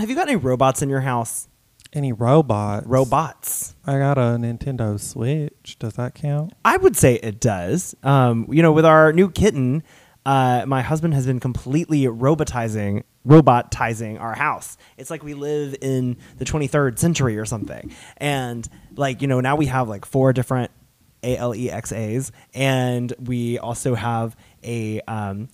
Have you got any robots in your house? Any robots? Robots. I got a Nintendo Switch. Does that count? I would say it does. Um, you know, with our new kitten, uh, my husband has been completely robotizing robotizing our house. It's like we live in the 23rd century or something. And like, you know, now we have like four different ALEXAs and we also have a um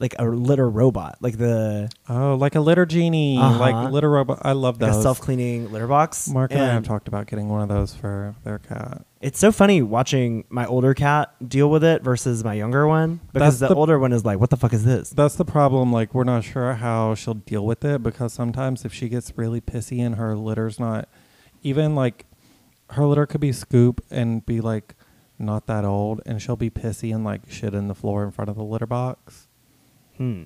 like a litter robot, like the Oh, like a litter genie, Uh-huh. like litter robot. I love like self-cleaning litter box. Mark and, I have talked about getting one of those for their cat. It's so funny watching my older cat deal with it versus my younger one because the, the- older one is like, "What the fuck is this?" That's the problem. Like, we're not sure how she'll deal with it because sometimes if she gets really pissy and her litter's not even like her litter could be scoop and be like not that old, and she'll be pissy and like shit in the floor in front of the litter box. Hmm.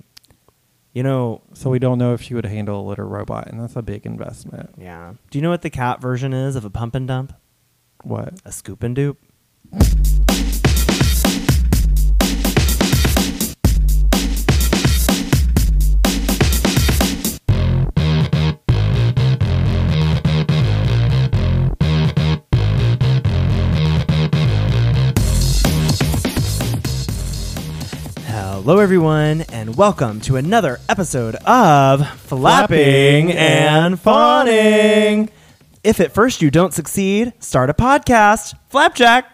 You know, So we don't know if she would handle a litter robot, and that's a big investment. yeah. Do you know what the cat version is of a pump and dump? What? A scoop and dupe. Hello, everyone, and welcome to another episode of Flapping and Fawning. If at first you don't succeed, start a podcast. Flapjack.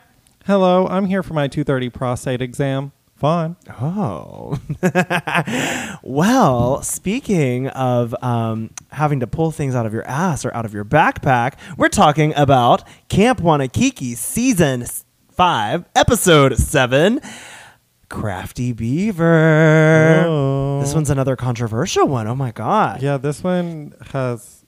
Hello, I'm here for my 2:30 prostate exam. Fun. Oh. well, speaking of um, having to pull things out of your ass or out of your backpack, we're talking about Camp Wannakiki Season 5, Episode 7 Crafty Beaver. Whoa. This one's another controversial one. Oh my God. Yeah, this one has,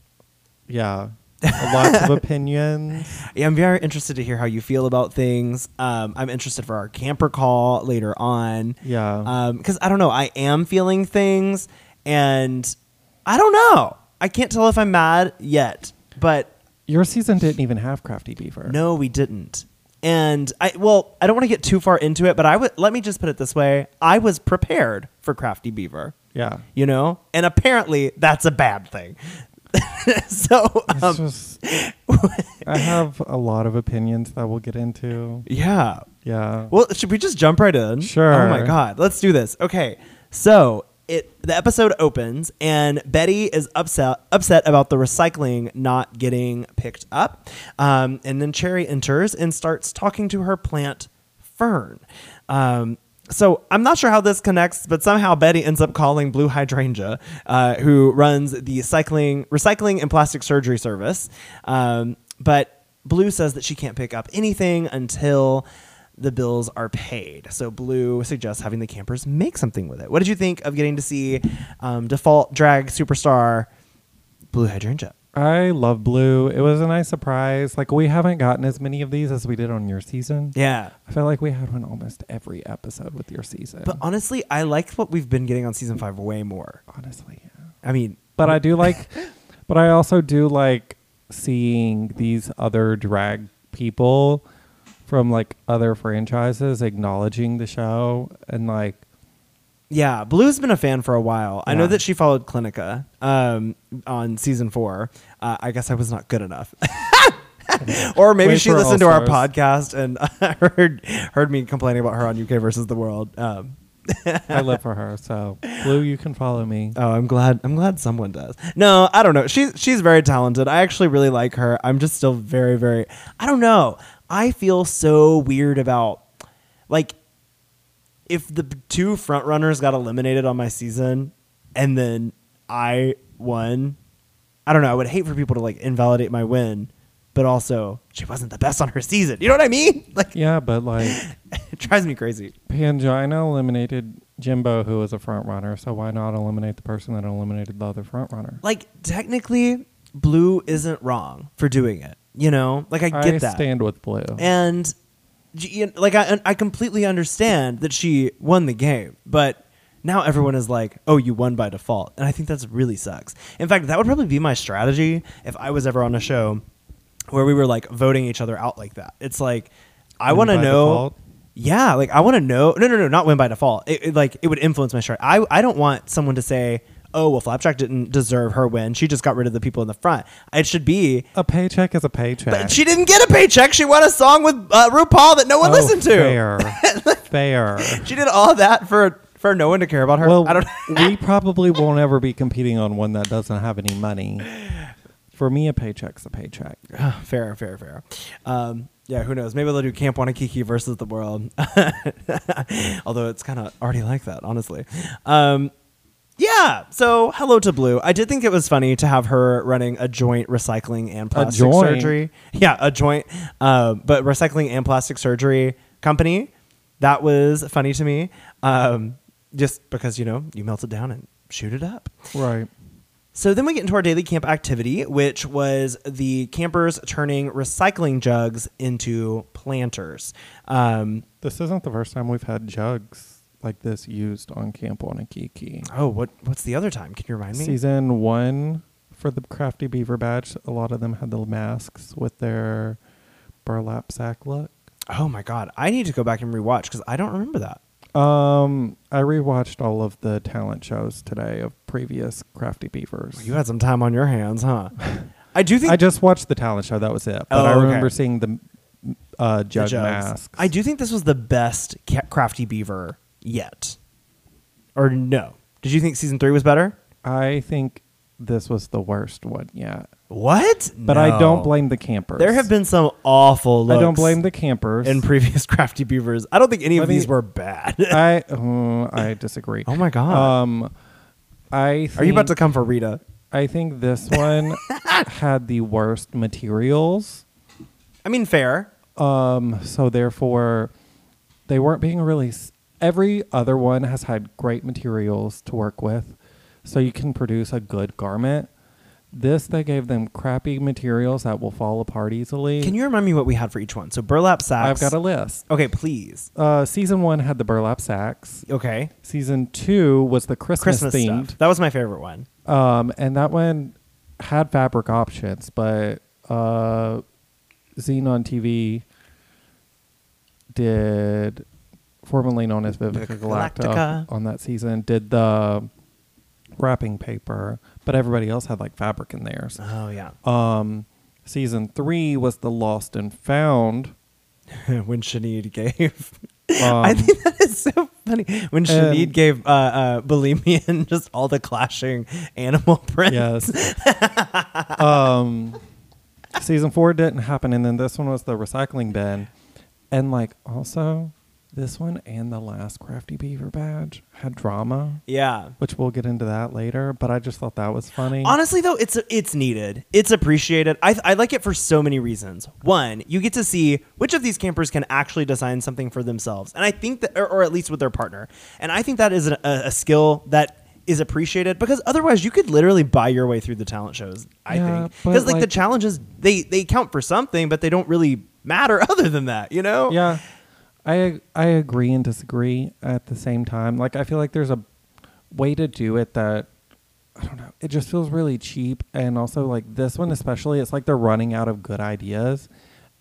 yeah, lots of opinions. Yeah, I'm very interested to hear how you feel about things. Um, I'm interested for our camper call later on. Yeah. because I don't know, I am feeling things, and I don't know. I can't tell if I'm mad yet, but Your season didn't even have Crafty Beaver. no, we didn't. And I well, I don't want to get too far into it, but I would let me just put it this way: I was prepared for Crafty Beaver, Yeah. you know, and apparently that's a bad thing. so um, just, I have a lot of opinions that we'll get into. yeah, Yeah. Well, should we just jump right in? Sure. Oh my god, let's do this. Okay, so it the episode opens and Betty is upset upset about the recycling not getting picked up, um, and then Cherry enters and starts talking to her plant Fern. Um, so I'm not sure how this connects, but somehow Betty ends up calling Blue Hydrangea, uh, who runs the cycling, recycling and plastic surgery service. Um, but Blue says that she can't pick up anything until the bills are paid. So Blue suggests having the campers make something with it. What did you think of getting to see um, default drag superstar Blue Hydrangea? I love Blue. It was a nice surprise. Like, we haven't gotten as many of these as we did on your season. Yeah. I feel like we had one almost every episode with your season. But honestly, I like what we've been getting on season five way more. honestly, yeah. I mean, But I do like, but I also do like seeing these other drag people from like other franchises acknowledging the show and like, Yeah, Blue's been a fan for a while. I know that she followed Clinica um, on season four. Uh, I guess I was not good enough. or maybe Wait she listened to our podcast and heard heard me complaining about her on UK versus the World. Um, I live for her. So, Blue, you can follow me. oh, I'm glad. I'm glad someone does. No, I don't know. She's she's very talented. I actually really like her. I'm just still very very. I don't know. I feel so weird about like if the two front runners got eliminated on my season and then I won, I don't know. I would hate for people to like invalidate my win, but also she wasn't the best on her season. You know what I mean? Like Yeah, but like it drives me crazy. Pangina eliminated Jimbo, who was a front runner. So why not eliminate the person that eliminated the other front runner? Like technically, Blue isn't wrong for doing it. You know, like I get that. stand with Blue. and you know, like I, I completely understand that she won the game, but now everyone is like, "Oh, you won by default," and I think that's really sucks. In fact, that would probably be my strategy if I was ever on a show where we were like voting each other out like that. It's like I want to know. default? Yeah, like I want to know. No, no, no, not win by default. It, it, like it would influence my strategy. I I don't want someone to say, oh well, Flapjack didn't deserve her win. She just got rid of the people in the front. It should be. A paycheck is a paycheck. But she didn't get a paycheck. She won a song with uh, RuPaul that no one Oh, listened to. Fair. fair. She did all that for for no one to care about her. Well, I don't. we probably won't ever be competing on one that doesn't have any money. For me, a paycheck's a paycheck. fair, fair, fair. Um, yeah, who knows? Maybe they'll do Camp Wannakiki versus the world. Although it's kind of already like that, honestly. Um, yeah. So hello to Blue. I did think it was funny to have her running a joint recycling and plastic joint? surgery. Yeah, a joint, uh, but recycling and plastic surgery company. That was funny to me. Um, just because you know you melt it down and shoot it up. Right. So then we get into our daily camp activity, which was the campers turning recycling jugs into planters. Um, This isn't the first time we've had jugs like this used on Camp Wannakiki. oh, what what's the other time? Can you remind me? Season one for the Crafty Beaver badge, a lot of them had the masks with their burlap sack look. Oh my god, I need to go back and rewatch because I don't remember that. Um, I rewatched all of the talent shows today of previous Crafty Beavers. You had some time on your hands, huh? I do think I just watched the talent show. That was it. But Oh, I okay. remember seeing the uh, jug masks. I do think this was the best ca- crafty beaver yet. Or no? Did you think season three was better? I think this was the worst one yet. What? But I don't blame the campers. There have been some awful. Looks I don't blame the campers. in previous crafty beavers. I don't think any of Let me- these were bad. I uh, I disagree. oh my god. Um, I think, Are you about to come for Rita? I think this one had the worst materials. I mean, fair. Um, so therefore, they weren't being really. s- Every other one has had great materials to work with, so you can produce a good garment. This they gave them crappy materials that will fall apart easily. Can you remind me what we had for each one? So burlap sacks. I've got a list. Okay, please. Uh, season one had the burlap sacks. Okay. Season two was the Christmas, Christmas themed. stuff. That was my favorite one. Um, and that one had fabric options, but uh, Xenon TV did, formerly known as Vivica Galactica, Galactica. on that season, did the wrapping paper, but everybody else had like fabric in theirs. Oh yeah. Um, season three was the Lost and Found. when Sinead gave. Um, I think that is so funny. When Sinead and- gave uh, uh, Bulimian just all the clashing animal prints. Yes. um, season four didn't happen, and then this one was the recycling bin, and like also this one and the last Crafty Beaver badge had drama, Yeah. which we'll get into that later. But I just thought that was funny. Honestly, though, it's it's needed. It's appreciated. I, I like it for so many reasons. One, you get to see which of these campers can actually design something for themselves, and I think that, or, or at least with their partner, and I think that is a, a skill that is appreciated because otherwise you could literally buy your way through the talent shows. I Yeah, think because like, the challenges they they count for something, but they don't really matter other than that. You know? yeah, I I agree and disagree at the same time. Like I feel like there's a way to do it that I don't know. It just feels really cheap, and also like this one especially, it's like they're running out of good ideas,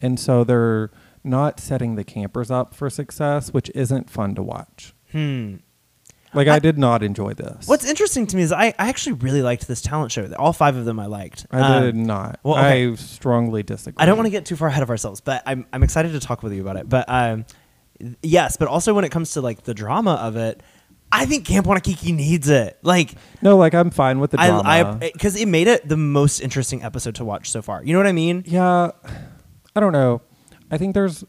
and so they're not setting the campers up for success, which isn't fun to watch. Hmm. Like I, did not enjoy this. What's interesting to me is I, I actually really liked this talent show. All five of them I liked. I Um, did not. well, okay. I strongly disagree. I don't want to get too far ahead of ourselves, but I'm I'm excited to talk with you about it. But um, yes, but also when it comes to like the drama of it, I think Camp Wannakiki needs it. Like No, like I'm fine with the drama. I I because it made it the most interesting episode to watch so far. You know what I mean? yeah, I don't know. I think there's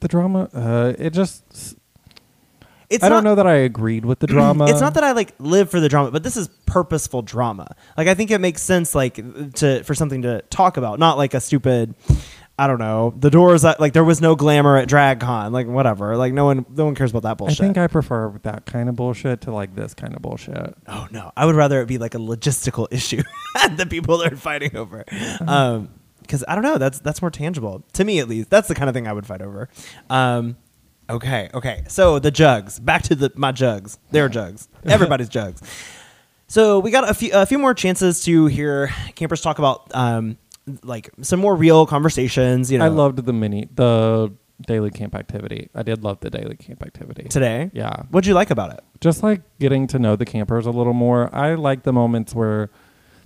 the drama. Uh, it just. It's I don't not- know that I agreed with the drama. It's not that I like live for the drama, but this is purposeful drama. Like I think it makes sense like to for something to talk about, not like a stupid I don't know. The doors like there was no glamour at DragCon, like whatever. Like no one no one cares about that bullshit. I think I prefer that kind of bullshit to like this kind of bullshit. Oh no, I would rather it be like a logistical issue that people are fighting over. Um, because I don't know, that's that's more tangible to me at least. That's the kind of thing I would fight over. Um, okay, okay. So the jugs. Back to the my jugs. Their jugs. Everybody's jugs. So we got a few a few more chances to hear campers talk about um like some more real conversations. You know, I loved the mini the daily camp activity. I did love the daily camp activity. today. Yeah. What'd you like about it? Just like getting to know the campers a little more. I like the moments where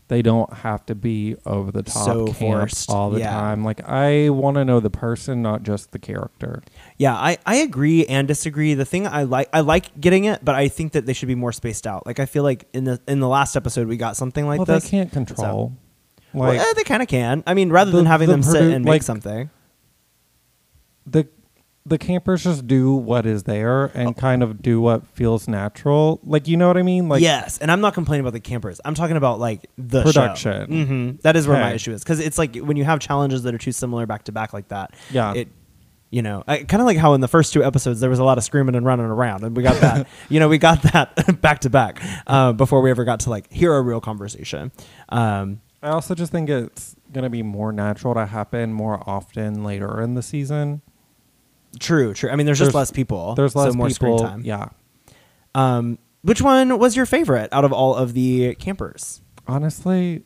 they don't have to be over the top So camp forced. all the Yeah. time. Like I want to know the person, not just the character. Yeah, I, I agree and disagree. The thing I like I like getting it, but I think that they should be more spaced out. Like I feel like in the in the last episode we got something like well, this. they can't control. Well, Like eh, they kind of can. I mean, rather The- than having the them sit produ- and make something. the the campers just do what is there and kind of do what feels natural. Like you know what I mean? Like yes, and I'm not complaining about the campers. I'm talking about like the Production. hmm That is where my issue is because it's like when you have challenges that are too similar back to back like that. Yeah. it. You know, kind of like how in the first two episodes there was a lot of screaming and running around, and we got that. you know, we got that back to back uh, before we ever got to like hear a real conversation. Um, I also just think it's gonna be more natural to happen more often later in the season. true, true. I mean, there's, just less people. There's less so more people. screen time. Yeah. Um, which one was your favorite out of all of the campers? Honestly,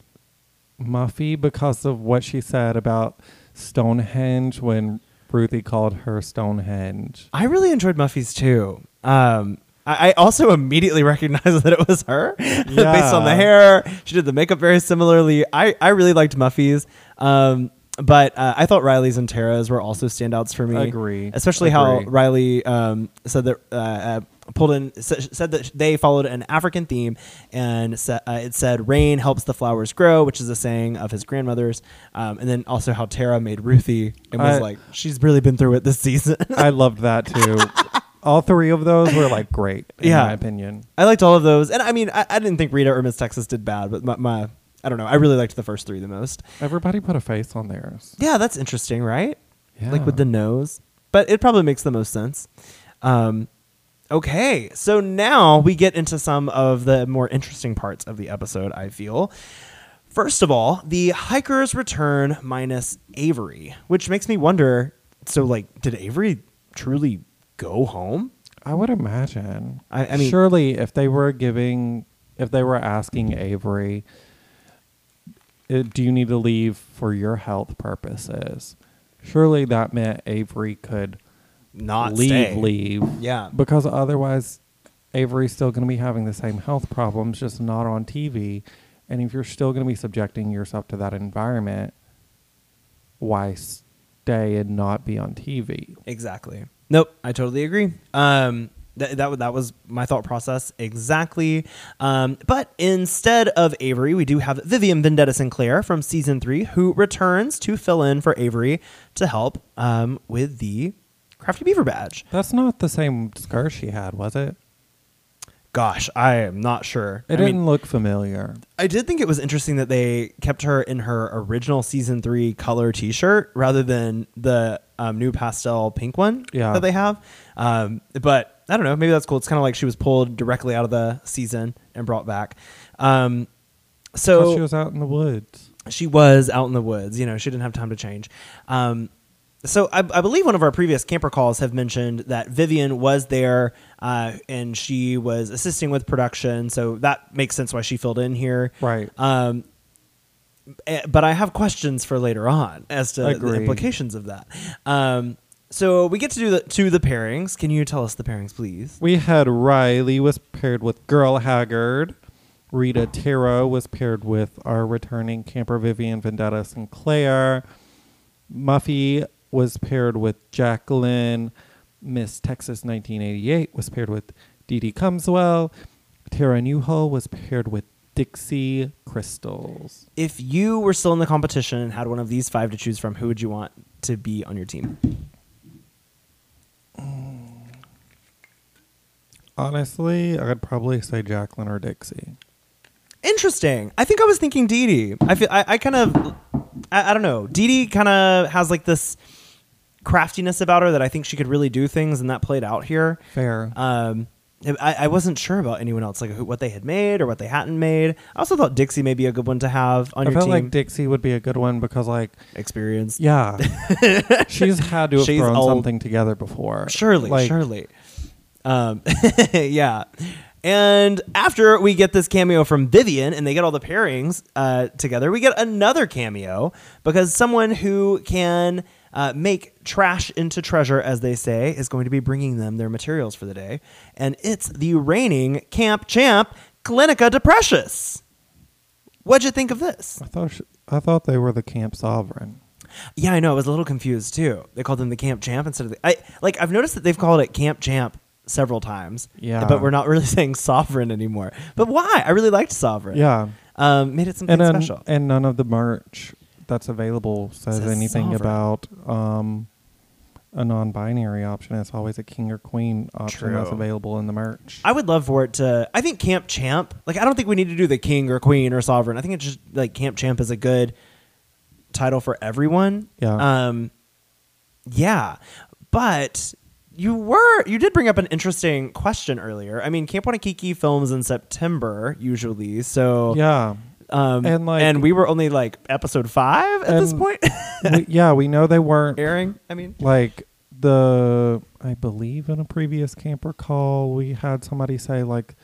Muffy because of what she said about Stonehenge when Ruthie called her Stonehenge. I really enjoyed Muffy's too. Um, I, I also immediately recognized that it was her based on the hair. She did the makeup very similarly. I, I really liked Muffy's. Um, but uh, I thought Riley's and Tara's were also standouts for me. Agree. Especially how Agree. Riley um, said that uh, uh, pulled in said that they followed an African theme, and sa- uh, it said "rain helps the flowers grow," which is a saying of his grandmother's. Um, and then also how Tara made Ruthie and was like, "She's really been through it this season." I loved that too. All three of those were like great, in Yeah. my opinion. I liked all of those, and I mean, I, I didn't think Rita or Miss Texas did bad, but my, my I don't know, I really liked the first three the most. Everybody put a face on theirs. Yeah, that's interesting, right? Yeah. Like with the nose, but it probably makes the most sense. Um, okay, so now we get into some of the more interesting parts of the episode. I feel. First of all, the hikers return minus Avery, which makes me wonder. So, like, did Avery truly go home? I would imagine. I- I mean- surely if they were giving, if they were asking Avery, uh, do you need to leave for your health purposes? Surely that meant Avery could Not leave, stay. leave. Yeah. Because otherwise, Avery's still going to be having the same health problems, just not on TV. And if you're still going to be subjecting yourself to that environment, why stay and not be on TV? Exactly. Nope, I totally agree. Um, that that that was my thought process exactly. Um, but instead of Avery, we do have Vivian Vendetta Sinclair from season three, who returns to fill in for Avery to help um, with the Crafty Beaver badge. That's not the same scar she had, was it? Gosh, I am not sure. It I didn't mean, look familiar. I did think it was interesting that they kept her in her original season three color T-shirt rather than the um, new pastel pink one Yeah. that they have. Um, but I don't know. Maybe that's cool. It's kind of like she was pulled directly out of the season and brought back. Um, so she was out in the woods. she was out in the woods. You know, she didn't have time to change. Um, so I, I believe one of our previous camper calls have mentioned that Vivian was there uh, and she was assisting with production. So that makes sense why she filled in here. Right. Um, eh, but I have questions for later on as to the implications of that. Um, so we get to do the to the pairings. Can you tell us the pairings, please? We had Riley was paired with Girl Haggard. Rita Taro was paired with our returning camper Vivian Vendetta Sinclair. Muffy was paired with Jaclyn. Miss Texas 1988 was paired with Dee Dee Cumswell. Tara Newhall was paired with Dixie Crystals. If you were still in the competition and had one of these five to choose from, who would you want to be on your team? Honestly, I'd probably say Jaclyn or Dixie. Interesting. I think I was thinking Dee Dee. I feel I, I kind of I, I don't know. Dee Dee kind of has like this craftiness about her that I think she could really do things, and that played out here. Fair. Um, I, I wasn't sure about anyone else, like who, what they had made or what they hadn't made. I also thought Dixie may be a good one to have on I your felt team. like Dixie would be a good one because, like, Experience. Yeah. She's had to have She's thrown old. something together before. Surely, Like, surely. Um, yeah. And after we get this cameo from Vivian and they get all the pairings uh, together, we get another cameo because someone who can uh, make trash into treasure, as they say, is going to be bringing them their materials for the day. And it's the reigning camp champ, Clinica Deprecious. What'd you think of this? I thought sh- I thought they were the camp sovereign. Yeah, I know. I was a little confused too. They called them the camp champ instead of the. I like. I've noticed that they've called it camp champ several times. Yeah. but we're not really saying sovereign anymore. But why? I really liked sovereign. Yeah, um, made it something and then, special. and none of the merch that's available says, Says anything sovereign. about um, a non-binary option. It's always a king or queen option that's True. available in the merch. I would love for it to. I think Camp Champ. Like, I don't think we need to do the king or queen or sovereign. I think it's just like Camp Champ is a good title for everyone. Yeah. Um. Yeah, but you were you did bring up an interesting question earlier. I mean, Camp Wannakiki films in September usually, so yeah, Um, And, like- and we were only like episode five at this point we, yeah, we know they weren't airing. I mean, like the. I believe in a previous camper call we had somebody say like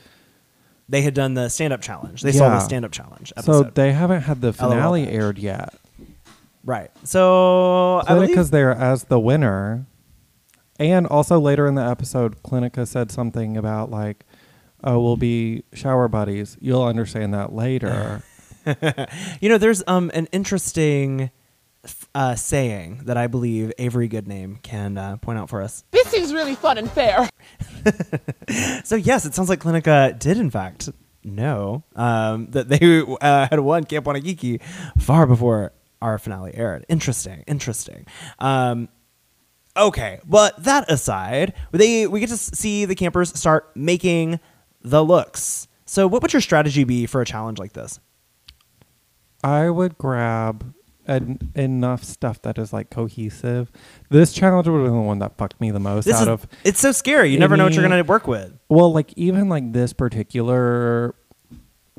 they had done the stand up challenge. They saw the stand up challenge Episode. so they haven't had the finale badge. aired yet. right? So, Clinica's there as the winner. And also later in the episode, Clinica said something about like, oh, we'll be shower buddies. You'll understand that later. you know, there's um an interesting uh, saying that I believe Avery Goodname can uh, point out for us. This seems really fun and fair. So yes, it sounds like Clinica did in fact know um, that they uh, had won Camp Wannakiki far before our finale aired. Interesting, interesting. Um, okay, but that aside, they we get to see the campers start making the looks. So, what would your strategy be for a challenge like this? I would grab en- enough stuff that is like cohesive. This challenge would have been the one that fucked me the most This out is of it's so scary. You never know what you're any- going to work with. well, like even like this particular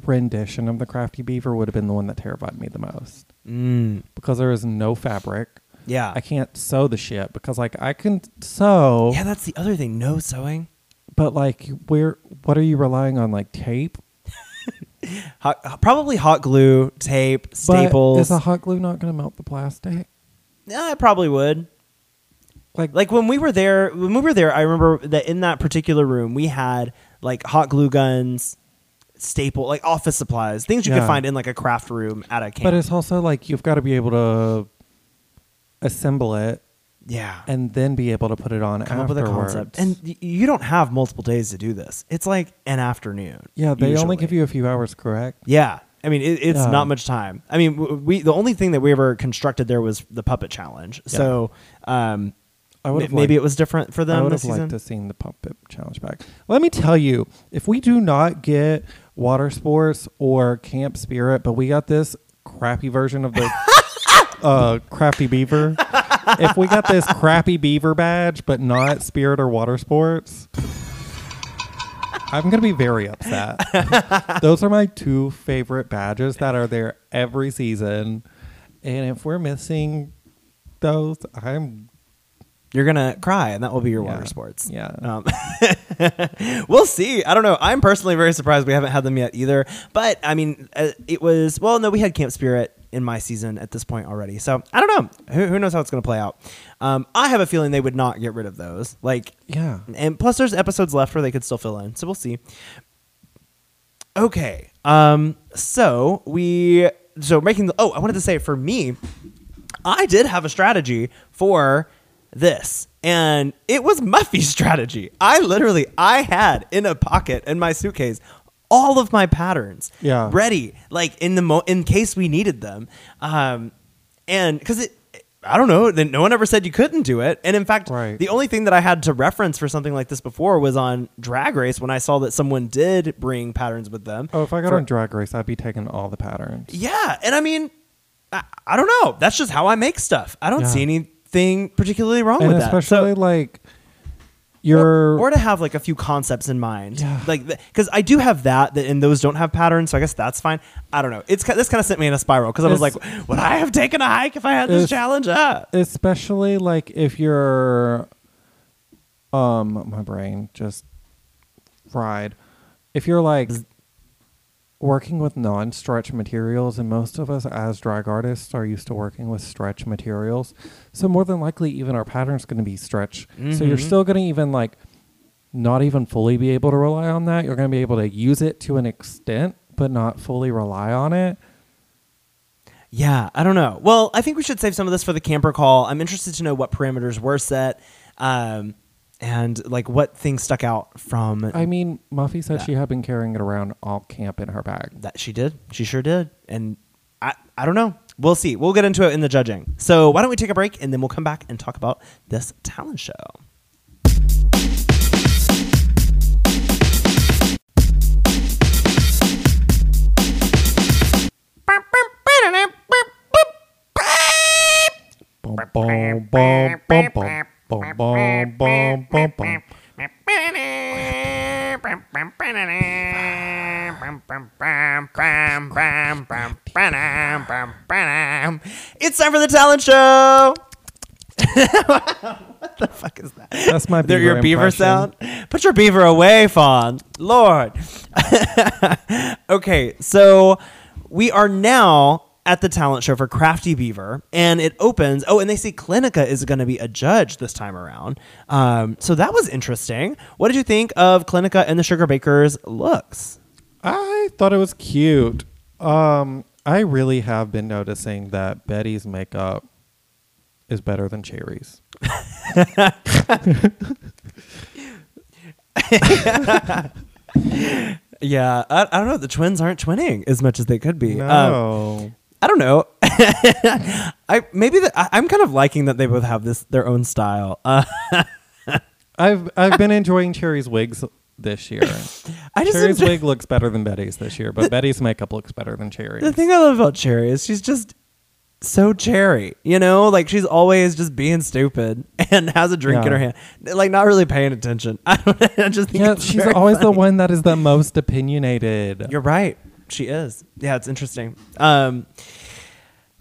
rendition of the crafty beaver would have been the one that terrified me the most Mm, because there is no fabric. yeah, I can't sew the shit because like I can sew, yeah. That's the other thing. No sewing. but like where what are you relying on like tape? Hot, probably hot glue, tape, But staples. is a hot glue not going to melt the plastic? Yeah, it probably would. Like Like when we were there, when we were there, I remember that in that particular room we had like hot glue guns, staple, like office supplies, things you could find in like a craft room at a camp. but it's also like you've got to be able to assemble it yeah, and then be able to put it on come up with a concept, and y- you don't have multiple days to do this. It's like an afternoon. yeah, they only give you a few hours, correct? Yeah. I mean, it, it's Yeah. not much time. I mean, w- we the only thing that we ever constructed there was the puppet challenge. So, um, I m- would've maybe liked- it was different for them. I them would this have season. liked to seen the puppet challenge back. Let me tell you, if we do not get water sports or camp spirit, but we got this crappy version of the uh, crafty beaver. If we got this crappy beaver badge, but not spirit or water sports, I'm gonna be very upset. Those are my two favorite badges that are there every season, and if we're missing those, I'm You're gonna cry, and that will be your water sports. Yeah. Um, we'll see. I don't know. I'm personally very surprised we haven't had them yet either. But I mean, uh, it was well. No, we had Camp Spirit in my season at this point already. So I don't know. Who, who knows how it's gonna play out? Um, I have a feeling they would not get rid of those. Like, yeah. and plus there's episodes left where they could still fill in. So we'll see. Okay. Um. So we. So making the. Oh, I wanted to say for me, I did have a strategy for this, and it was Muffy's strategy. I literally, I had in a pocket in my suitcase all of my patterns, Yeah. ready, like in the mo in case we needed them, um, and because it. I don't know. Then no one ever said you couldn't do it. And in fact, Right. the only thing that I had to reference for something like this before was on Drag Race when I saw that someone did bring patterns with them. Oh, if I got for- on Drag Race, I'd be taking all the patterns. yeah, and I mean, I, I don't know. That's just how I make stuff. I don't Yeah. see anything particularly wrong and with that. especially So- like or, or to have like a few concepts in mind, Yeah. like because I do have that, that, and those don't have patterns, so I guess that's fine. I don't know. It's this kind of sent me in a spiral because I was like, would I have taken a hike if I had this challenge? Ah. especially like if you're um my brain just fried if you're like working with non-stretch materials, and most of us as drag artists are used to working with stretch materials. So more than likely, even our pattern's going to be stretch. So you're Mhm. still going to even like not even fully be able to rely on that. You're going to be able to use it to an extent, but not fully rely on it. Yeah, I don't know. Well, I think we should save some of this for the camper call. I'm interested to know what parameters were set, um, and like what things stuck out from I mean, Muffy said Yeah. she had been carrying it around all camp in her bag. that she did. She sure did, and I I don't know. We'll see. We'll get into it in the judging. So why don't we take a break and then we'll come back and talk about this talent show. Bum, bum, bum, bum, bum, bum, bum, bum, bum, bum. It's time for the talent show. what the fuck is that? That's my beaver your beaver impression. sound. Put your beaver away, Fawn. Lord. okay, so we are now at the talent show for Crafty Beaver, and it opens. Oh, and they say Clinica is going to be a judge this time around. Um, so that was interesting. What did you think of Clinica and the Sugar Bakers' looks? I thought it was cute. Um, I really have been noticing that Betty's makeup is better than Cherry's. Yeah, I, I don't know. The twins aren't twinning as much as they could be. Um, No. I don't know. I maybe that I, I'm kind of liking that they both have this their own style. Uh, I've I've been enjoying Cherry's wigs this year. I just Cherry's wig looks better than Betty's this year, but Betty's makeup looks better than Cherry's. the thing I love about Cherry is she's just so Cherry. You know, like she's always just being stupid and has a drink in her hand, like not really paying attention. I don't. I just think yeah, she's always the one that is the most opinionated. You're right. She is. Yeah, it's interesting. Um,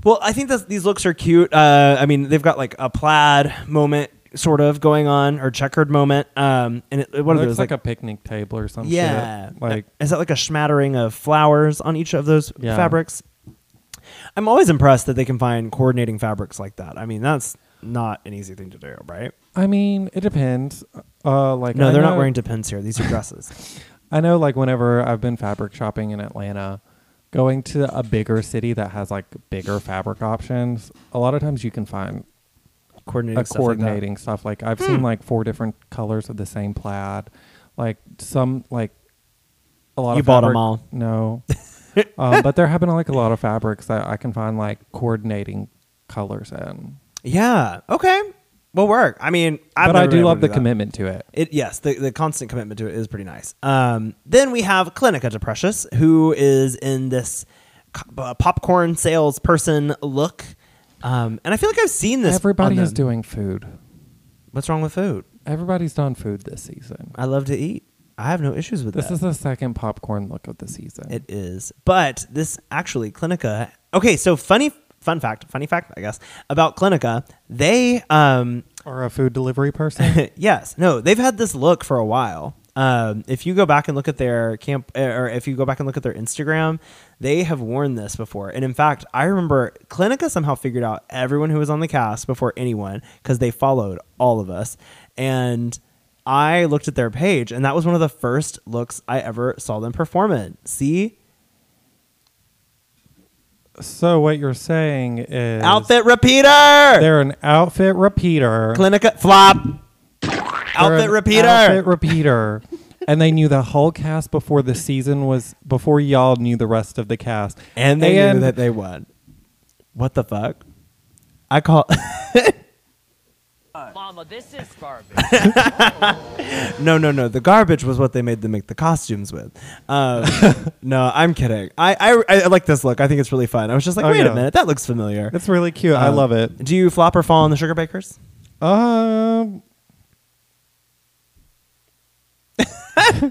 well, I think this, these looks are cute. Uh, I mean, they've got like a plaid moment sort of going on or checkered moment. Um, and it, what it are those like, a picnic table or something. yeah, Like is that like a smattering of flowers on each of those Yeah. fabrics? I'm always impressed that they can find coordinating fabrics like that. I mean, that's not an easy thing to do, right? I mean, it depends. Uh, like No, I they're not wearing depends here. These are dresses. I know, like whenever I've been fabric shopping in Atlanta, going to a bigger city that has like bigger fabric options, a lot of times you can find coordinating a stuff like coordinating stuff. Like I've seen like four different colors of the same plaid. Like some like a lot You of bought 'em fabric- all. No, um, but there have been like a lot of fabrics that I can find like coordinating colors in. Yeah. Okay. Will work. I mean, I've but I do love the do commitment to it. It yes, the, the constant commitment to it is pretty nice. Um, then we have Clinica de Precious, who is in this uh, popcorn salesperson look, um, and I feel like I've seen this. Everybody on is them. doing food. What's wrong with food? Everybody's done food this season. I love to eat. I have no issues with that. This that. is the second popcorn look of the season. It is. But this actually, Clinica. Okay, so funny fun fact, funny fact, I guess, about Clinica. They, um, or a food delivery person. yes, no, they've had this look for a while. Um, if you go back and look at their camp, or if you go back and look at their Instagram, they have worn this before. And in fact, I remember Clinica somehow figured out everyone who was on the cast before anyone because they followed all of us. And I looked at their page, and that was one of the first looks I ever saw them perform in. See, so what you're saying is outfit repeater. They're an outfit repeater. Clinica flop. Outfit repeater. Outfit repeater. and they knew the whole cast before the season was before y'all knew the rest of the cast. and they knew that they won. What the fuck? I call Mama, this is garbage. no, no, no. The garbage was what they made them make the costumes with. Um, no, I'm kidding. I, I I like this look. I think it's really fun. I was just like, Oh, wait a minute, that looks familiar. It's really cute. I Um, love it. Do you flop or fall on the sugar bakers? Um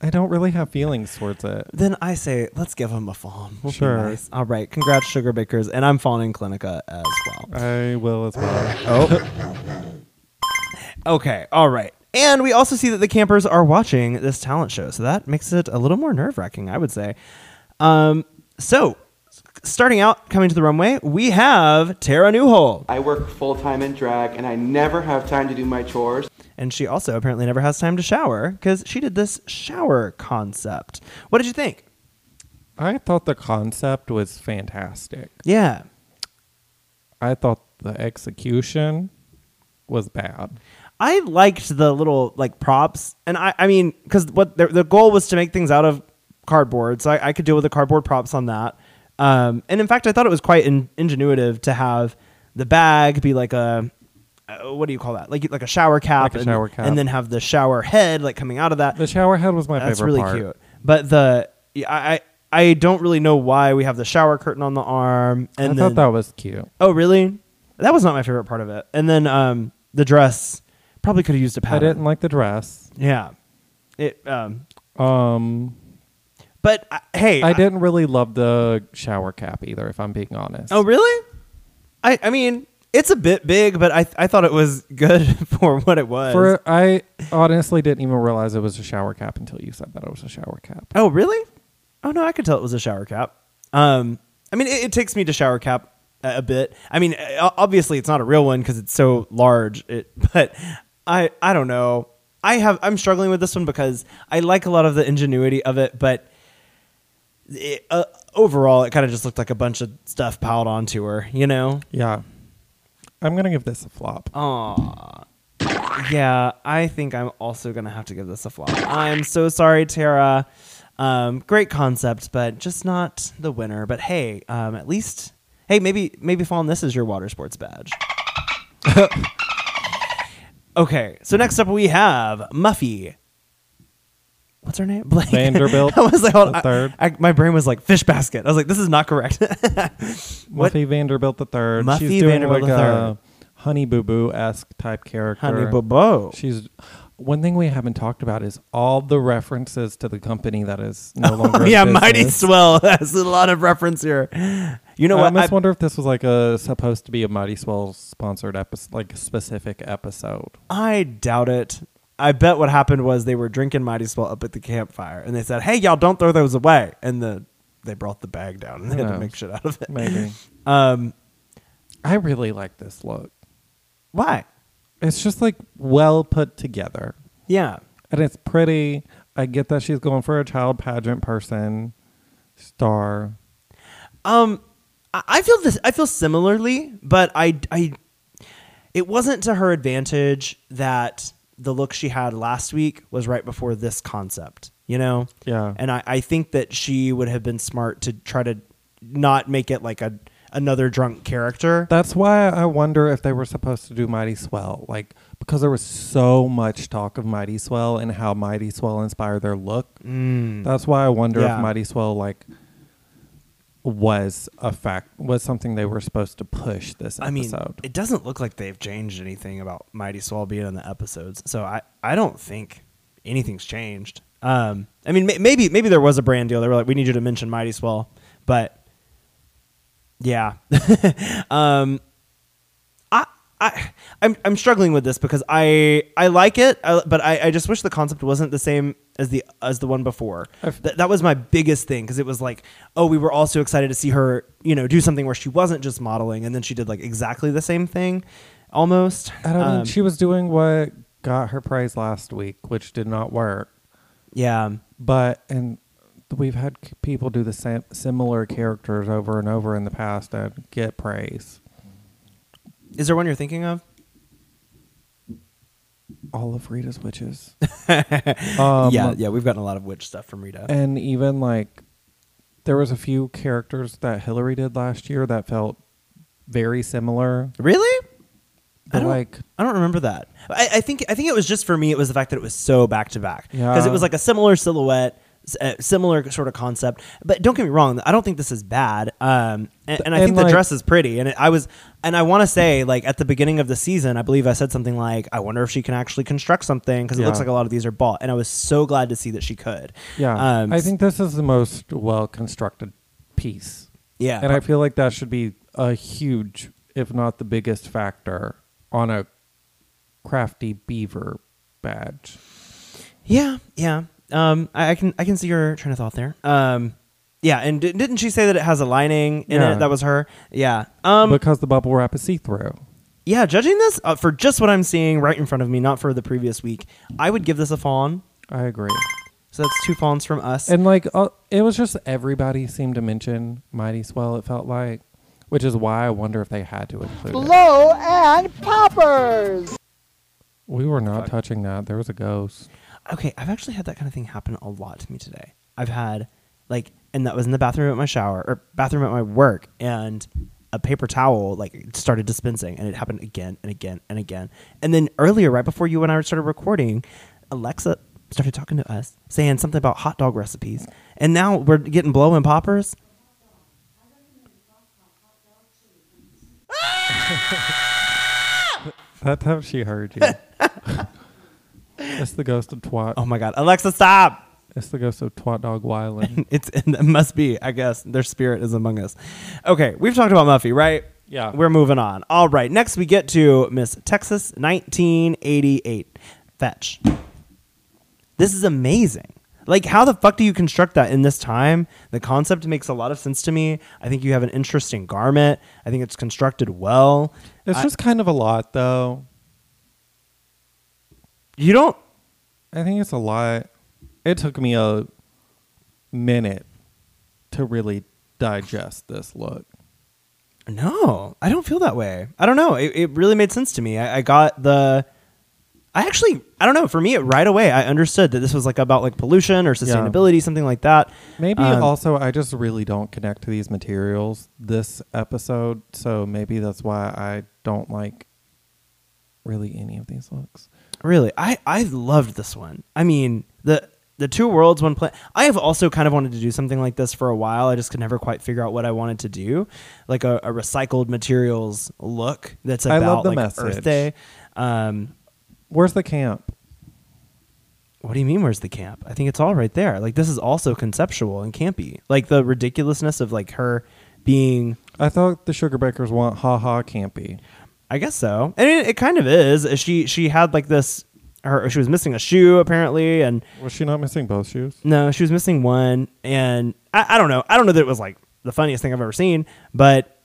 I don't really have feelings towards it. Then I say, let's give him a fawn. We'll Sure. nice. All right. Congrats, sugar bakers, and I'm fawning Clinica as well. I will as well. Oh. okay. All right. And we also see that the campers are watching this talent show, so that makes it a little more nerve wracking, I would say. Um, so, starting out, coming to the runway, we have Tara Newhall, I work full time in drag and I never have time to do my chores. And she also apparently never has time to shower because she did this shower concept. What did you think? I thought the concept was fantastic. Yeah, I thought the execution was bad. I liked the little like props, and I, I mean, because what the, the goal was to make things out of cardboard, so I, I could deal with the cardboard props on that. Um, and in fact, I thought it was quite in, ingenuitive to have the bag be like a uh, what do you call that? Like like a shower cap, Like a and, shower cap. and then have the shower head like coming out of that. The shower head was my That's favorite That's really part. cute. But the I I I don't really know why we have the shower curtain on the arm. And I then, thought that was cute. oh really? That was not my favorite part of it. And then um the dress probably could have used a I pattern. didn't like the dress. Yeah. It um Um, but uh, hey, I didn't really love the shower cap either, if I'm being honest. Oh really? I I mean, it's a bit big, but I I thought it was good for what it was. For I honestly didn't even realize it was a shower cap until you said that it was a shower cap. oh really? Oh no, I could tell it was a shower cap. Um I mean, it, it takes me to shower cap a, a bit. I mean, obviously it's not a real one because it's so large. It, but I I don't know. I have I'm struggling with this one because I like a lot of the ingenuity of it, but it, uh, overall it kind of just looked like a bunch of stuff piled onto her. You know? Yeah. I'm gonna give this a flop. Aw. Yeah, I think I'm also gonna have to give this a flop. I'm so sorry, Tara. Um, great concept, but just not the winner. But hey, um, at least hey, maybe maybe Fawn, this is your water sports badge. okay, so next up we have Muffy. What's her name? Blake Vanderbilt I was like, hold on. third. I, I- my brain was like fish basket. I was like, this is not correct. What- Muffy Vanderbilt the third. Muffy She's doing Vanderbilt like the Third. a Honey Boo Boo esque type character. Honey Boo Boo. She's one thing we haven't talked about is all the references to the company that is no longer. yeah, Mighty. Swell has a lot of reference here. You know I what? I- wonder if this was like a supposed to be a Mighty Swell sponsored episode, like specific episode. I doubt it. I bet what happened was they were drinking Mighty Swell up at the campfire, and they said, "Hey, y'all, don't throw those away." And the they brought the bag down, and they had to make shit out of it. Maybe. Um, I really like this look. why? It's just like well put together, Yeah, and it's pretty. I get that she's going for a child pageant person, star. Um, I I feel this. I feel similarly, but I, I, it wasn't to her advantage that the look she had last week was right before this concept. You know. Yeah. And I, I think that she would have been smart to try to not make it like a another drunk character. That's why I wonder if they were supposed to do Mighty Swell, like because there was so much talk of Mighty Swell and how Mighty Swell inspired their look. Mm. That's why I wonder Yeah. if Mighty Swell like was a fact was something they were supposed to push this I mean, episode. it doesn't look like they've changed anything about Mighty Swell being in the episodes, so I, I don't think anything's changed. Um, I mean, may- maybe maybe there was a brand deal. They were like, we need you to mention Mighty Swell, but yeah, um, I I I'm I'm struggling with this because I I like it, uh, but I, I just wish the concept wasn't the same as the as the one before. Th- that was my biggest thing because it was like, oh, we were all so excited to see her, you know, do something where she wasn't just modeling, and then she did like exactly the same thing, almost. I mean, Um, she was doing what got her praise last week, which did not work. yeah, But and we've had people do the same similar characters over and over in the past and get praise. Is there one you're thinking of? All of Rita's witches. um, yeah, yeah, we've gotten a lot of witch stuff from Rita. And even like there was a few characters that Hillary did last year that felt very similar. really? I don't, like I don't remember that. I, I think I think it was just for me. It was the fact that it was so back to back because it was like a similar silhouette, uh, similar sort of concept. But don't get me wrong, I don't think this is bad. Um, and, and I And, think the dress is pretty. And it, I was, and I want to say, like at the beginning of the season, I believe I said something like, "I wonder if she can actually construct something," because it looks like a lot of these are bought. And I was so glad to see that she could. yeah, Um, I think this is the most well constructed piece. Yeah, And I feel like that should be a huge, if not the biggest factor on a crafty beaver badge. Yeah, yeah. Um, I, I can I can see your train of thought there. Um, yeah, and di- didn't she say that it has a lining in Yeah. it? That was her. Yeah. Um, because the bubble wrap is see through. yeah. Judging this uh, for just what I'm seeing right in front of me, not for the previous week, I would give this a fawn. I agree. So that's two fawns from us. And like uh, it was just everybody seemed to mention Mighty Swell. It felt like, which is why I wonder if they had to include it. Blow and poppers. We were not Fuck. touching that. There was a ghost. Okay, I've actually had that kind of thing happen a lot to me today. I've had like, and that was in the bathroom at my shower or bathroom at my work, and a paper towel like started dispensing, and it happened again and again and again. And then earlier, right before you and I started recording, Alexa started talking to us, saying something about hot dog recipes, and now we're getting blow and poppers. That's how she heard you. it's the ghost of twat. Oh my god, Alexa, stop! It's the ghost of twat dog Wyland. It's it must be, I guess. Their spirit is among us. Okay, we've talked about Muffy, right? Yeah. We're moving on. All right. Next we get to Miss Texas 1988. Fetch. This is amazing. Like how the fuck do you construct that in this time? The concept makes a lot of sense to me. I think you have an interesting garment. I think it's constructed well. It's I- just kind of a lot, though. You don't I think it's a lot. It took me a minute to really digest this look. No, I don't feel that way. I don't know. It, it really made sense to me. I, I got the. I actually, I don't know. For me, it right away, I understood that this was like about like pollution or sustainability, something like that. Maybe Um, also I just really don't connect to these materials this episode, so maybe that's why I don't like really any of these looks. Really, I I loved this one. I mean the the two worlds one play. I have also kind of wanted to do something like this for a while. I just could never quite figure out what I wanted to do, like a, a recycled materials look that's I about love the like message. Earth Day. Um, Where's the camp? What do you mean? Where's the camp? I think it's all right there. Like this is also conceptual and campy. Like the ridiculousness of like her being. I thought the sugar bakers want ha ha campy. I guess so. And it, it kind of is. She she had like this. Her she was missing a shoe apparently, and Was she not missing both shoes? no, she was missing one. And I, I don't know. I don't know that it was like the funniest thing I've ever seen, but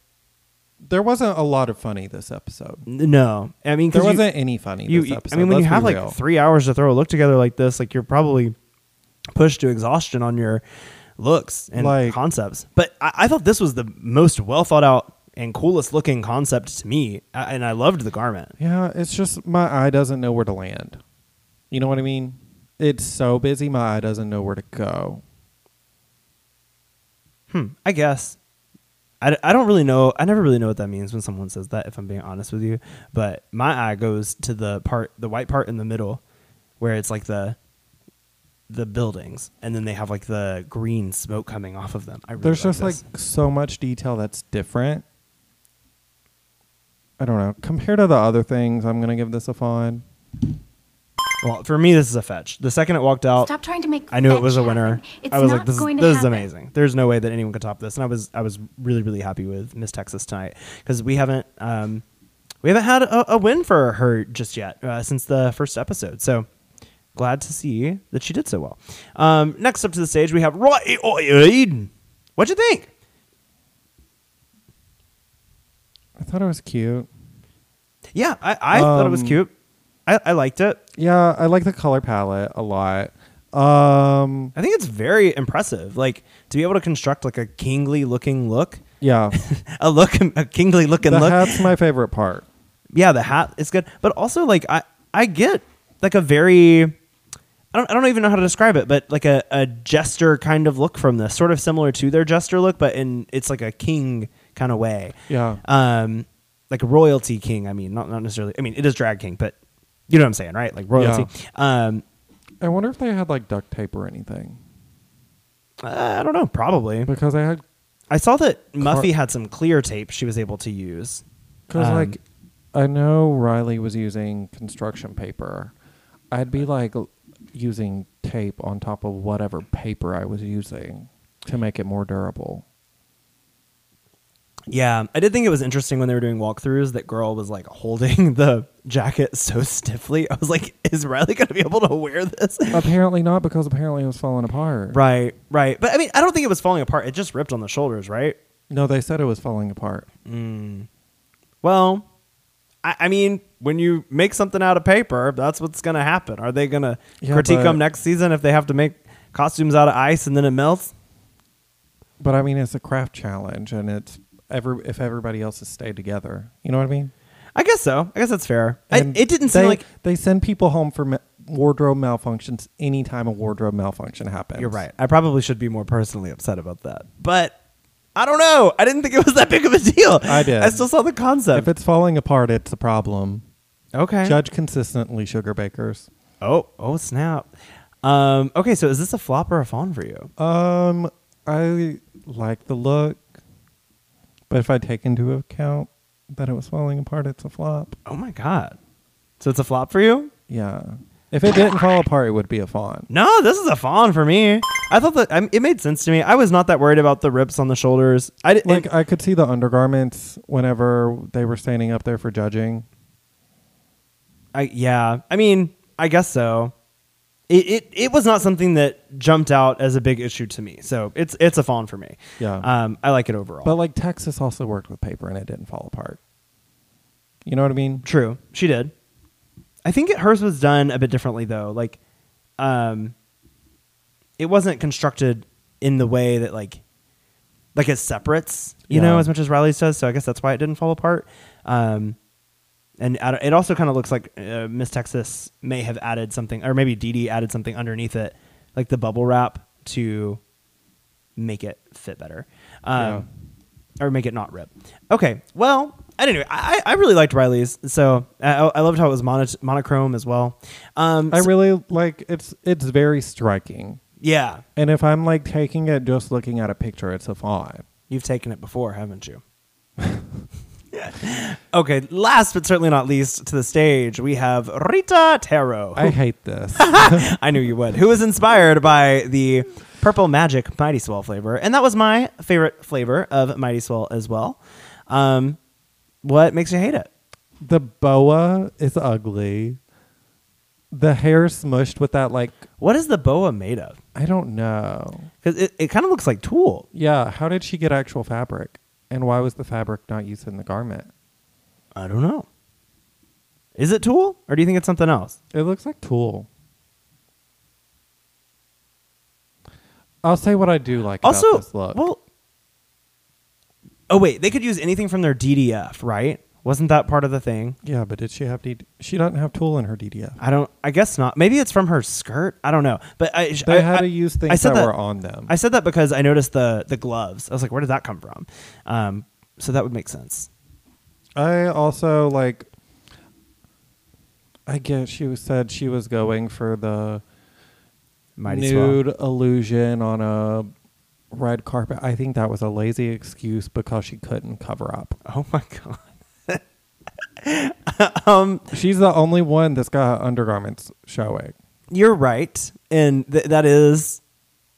There wasn't a lot of funny this episode. no. I mean There you- wasn't any funny you, this you- episode. I mean, when you have be like three hours to throw a look together like this, like you're probably pushed to exhaustion on your looks and Like- concepts. But I, I thought this was the most well thought out and coolest looking concept to me, and I loved the garment. Yeah, it's just my eye doesn't know where to land. You know what I mean? It's so busy, my eye doesn't know where to go. Hmm. I guess. I, I don't really know. I never really know what that means when someone says that. If I'm being honest with you, but my eye goes to the part, the white part in the middle, where it's like the the buildings, and then they have like the green smoke coming off of them. I really There's just this. like so much detail that's different. I don't know. Compared to the other things, I'm gonna give this a fawn. Well, for me, this is a fetch. The second it walked out, Stop trying to make. I knew it was a winner. It's I was not like, this, is, going to this is amazing. There's no way that anyone could top this. And I was I was really really happy with Miss Texas tonight because we haven't um, we haven't had a, a win for her just yet uh, since the first episode. So glad to see that she did so well. Um, next up to the stage, we have Roy Eden. What'd you think? I thought it was cute. Yeah, I, I thought it was Um, cute. I, I liked it. Yeah, I like the color palette a lot. Um, I think it's very impressive. Like to be able to construct like a kingly looking look, yeah, a look, a kingly looking the look. hat's my favorite part. yeah, the hat is good, but also like I I get like a very I don't I don't even know how to describe it, but like a, a jester kind of look from this, sort of similar to their jester look, but in it's like a king kind of way. Yeah, Um, like a royalty king. I mean, not not necessarily. I mean, it is drag king, but you know what I'm saying, right? Like royalty. Um, I wonder if they had like duct tape or anything I don't know, probably. because I had I saw that Car- Muffy had some clear tape she was able to use. because Um, like I know Riley was using construction paper. I'd be like using tape on top of whatever paper I was using to make it more durable. Yeah, I did think it was interesting when they were doing walkthroughs that girl was like holding the jacket so stiffly. I was like, is Riley going to be able to wear this? apparently not because apparently it was falling apart. right, right. But I mean, I don't think it was falling apart. It just ripped on the shoulders, right? No, they said it was falling apart. Mm. Well, I, I mean, when you make something out of paper, that's what's going to happen. Are they going to Yeah, critique them next season if they have to make costumes out of ice and then it melts? But I mean, it's a craft challenge, and it's every if everybody else has stayed together. You know what I mean? I guess so. I guess that's fair. I, it didn't they, seem like they send people home for ma- wardrobe malfunctions anytime a wardrobe malfunction happens. You're right. I probably should be more personally upset about that. But I don't know. I didn't think it was that big of a deal. I did. I still saw the concept. If it's falling apart, it's a problem. okay. Judge consistently, sugar bakers. Oh, oh snap. Um, okay, so is this a flop or a fawn for you? Um, I like the look, but if I take into account that it was falling apart, it's a flop. Oh my god. So it's a flop for you? Yeah. If it didn't fall apart, it would be a fawn. No, this is a fawn for me. I thought that um, it made sense to me. I was not that worried about the rips on the shoulders. I didn't Like I could see the undergarments whenever they were standing up there for judging. I yeah. I mean, I guess so. It, it it was not something that jumped out as a big issue to me. So it's it's a fawn for me. Yeah. Um, I like it overall. But like Texas also worked with paper and it didn't fall apart. You know what I mean? True, she did. I think it, hers was done a bit differently though. Like, um, it wasn't constructed in the way that like, like it separates, you know, as much as Riley's does. So I guess that's why it didn't fall apart. Um, and it also kind of looks like uh, Miss Texas may have added something, or maybe Dee Dee added something underneath it, like the bubble wrap to make it fit better, um, or make it not rip. Okay, well, anyway, I, I really liked Riley's, so I, I loved how it was mono- monochrome as well. Um, I so- really like it's it's very striking. yeah, And if I'm like taking it just looking at a picture, it's a five. you've taken it before, haven't you? okay, last but certainly not least to the stage, we have Rita Taro. I hate this. I knew you would. Who was inspired by the Purple Magic Mighty Swell flavor, and that was my favorite flavor of Mighty Swell as well. Um, what makes you hate it? the boa is ugly. The hair smushed with that like What is the boa made of? I don't know. Because it, it kind of looks like tulle. Yeah, how did she get actual fabric? And why was the fabric not used in the garment? I don't know. Is it tulle, or do you think it's something else? It looks like tulle. I'll say what I do like Also, about this look. well, oh wait, they could use anything from their DDF, right? Wasn't that part of the thing? yeah, but did she have D- she doesn't have tulle in her DDF. I don't. I guess not. Maybe it's from her skirt. I don't know. But I, They I, had I- to use I things said that, were on them. I said that because I noticed the the gloves. I was like, where did that come from? Um, so that would make sense. I also like. I guess she said she was going for the Mighty swell. nude illusion on a red carpet. I think that was a lazy excuse because she couldn't cover up. Oh my god. um, She's the only one that's got undergarments showing. you're right, and th- that is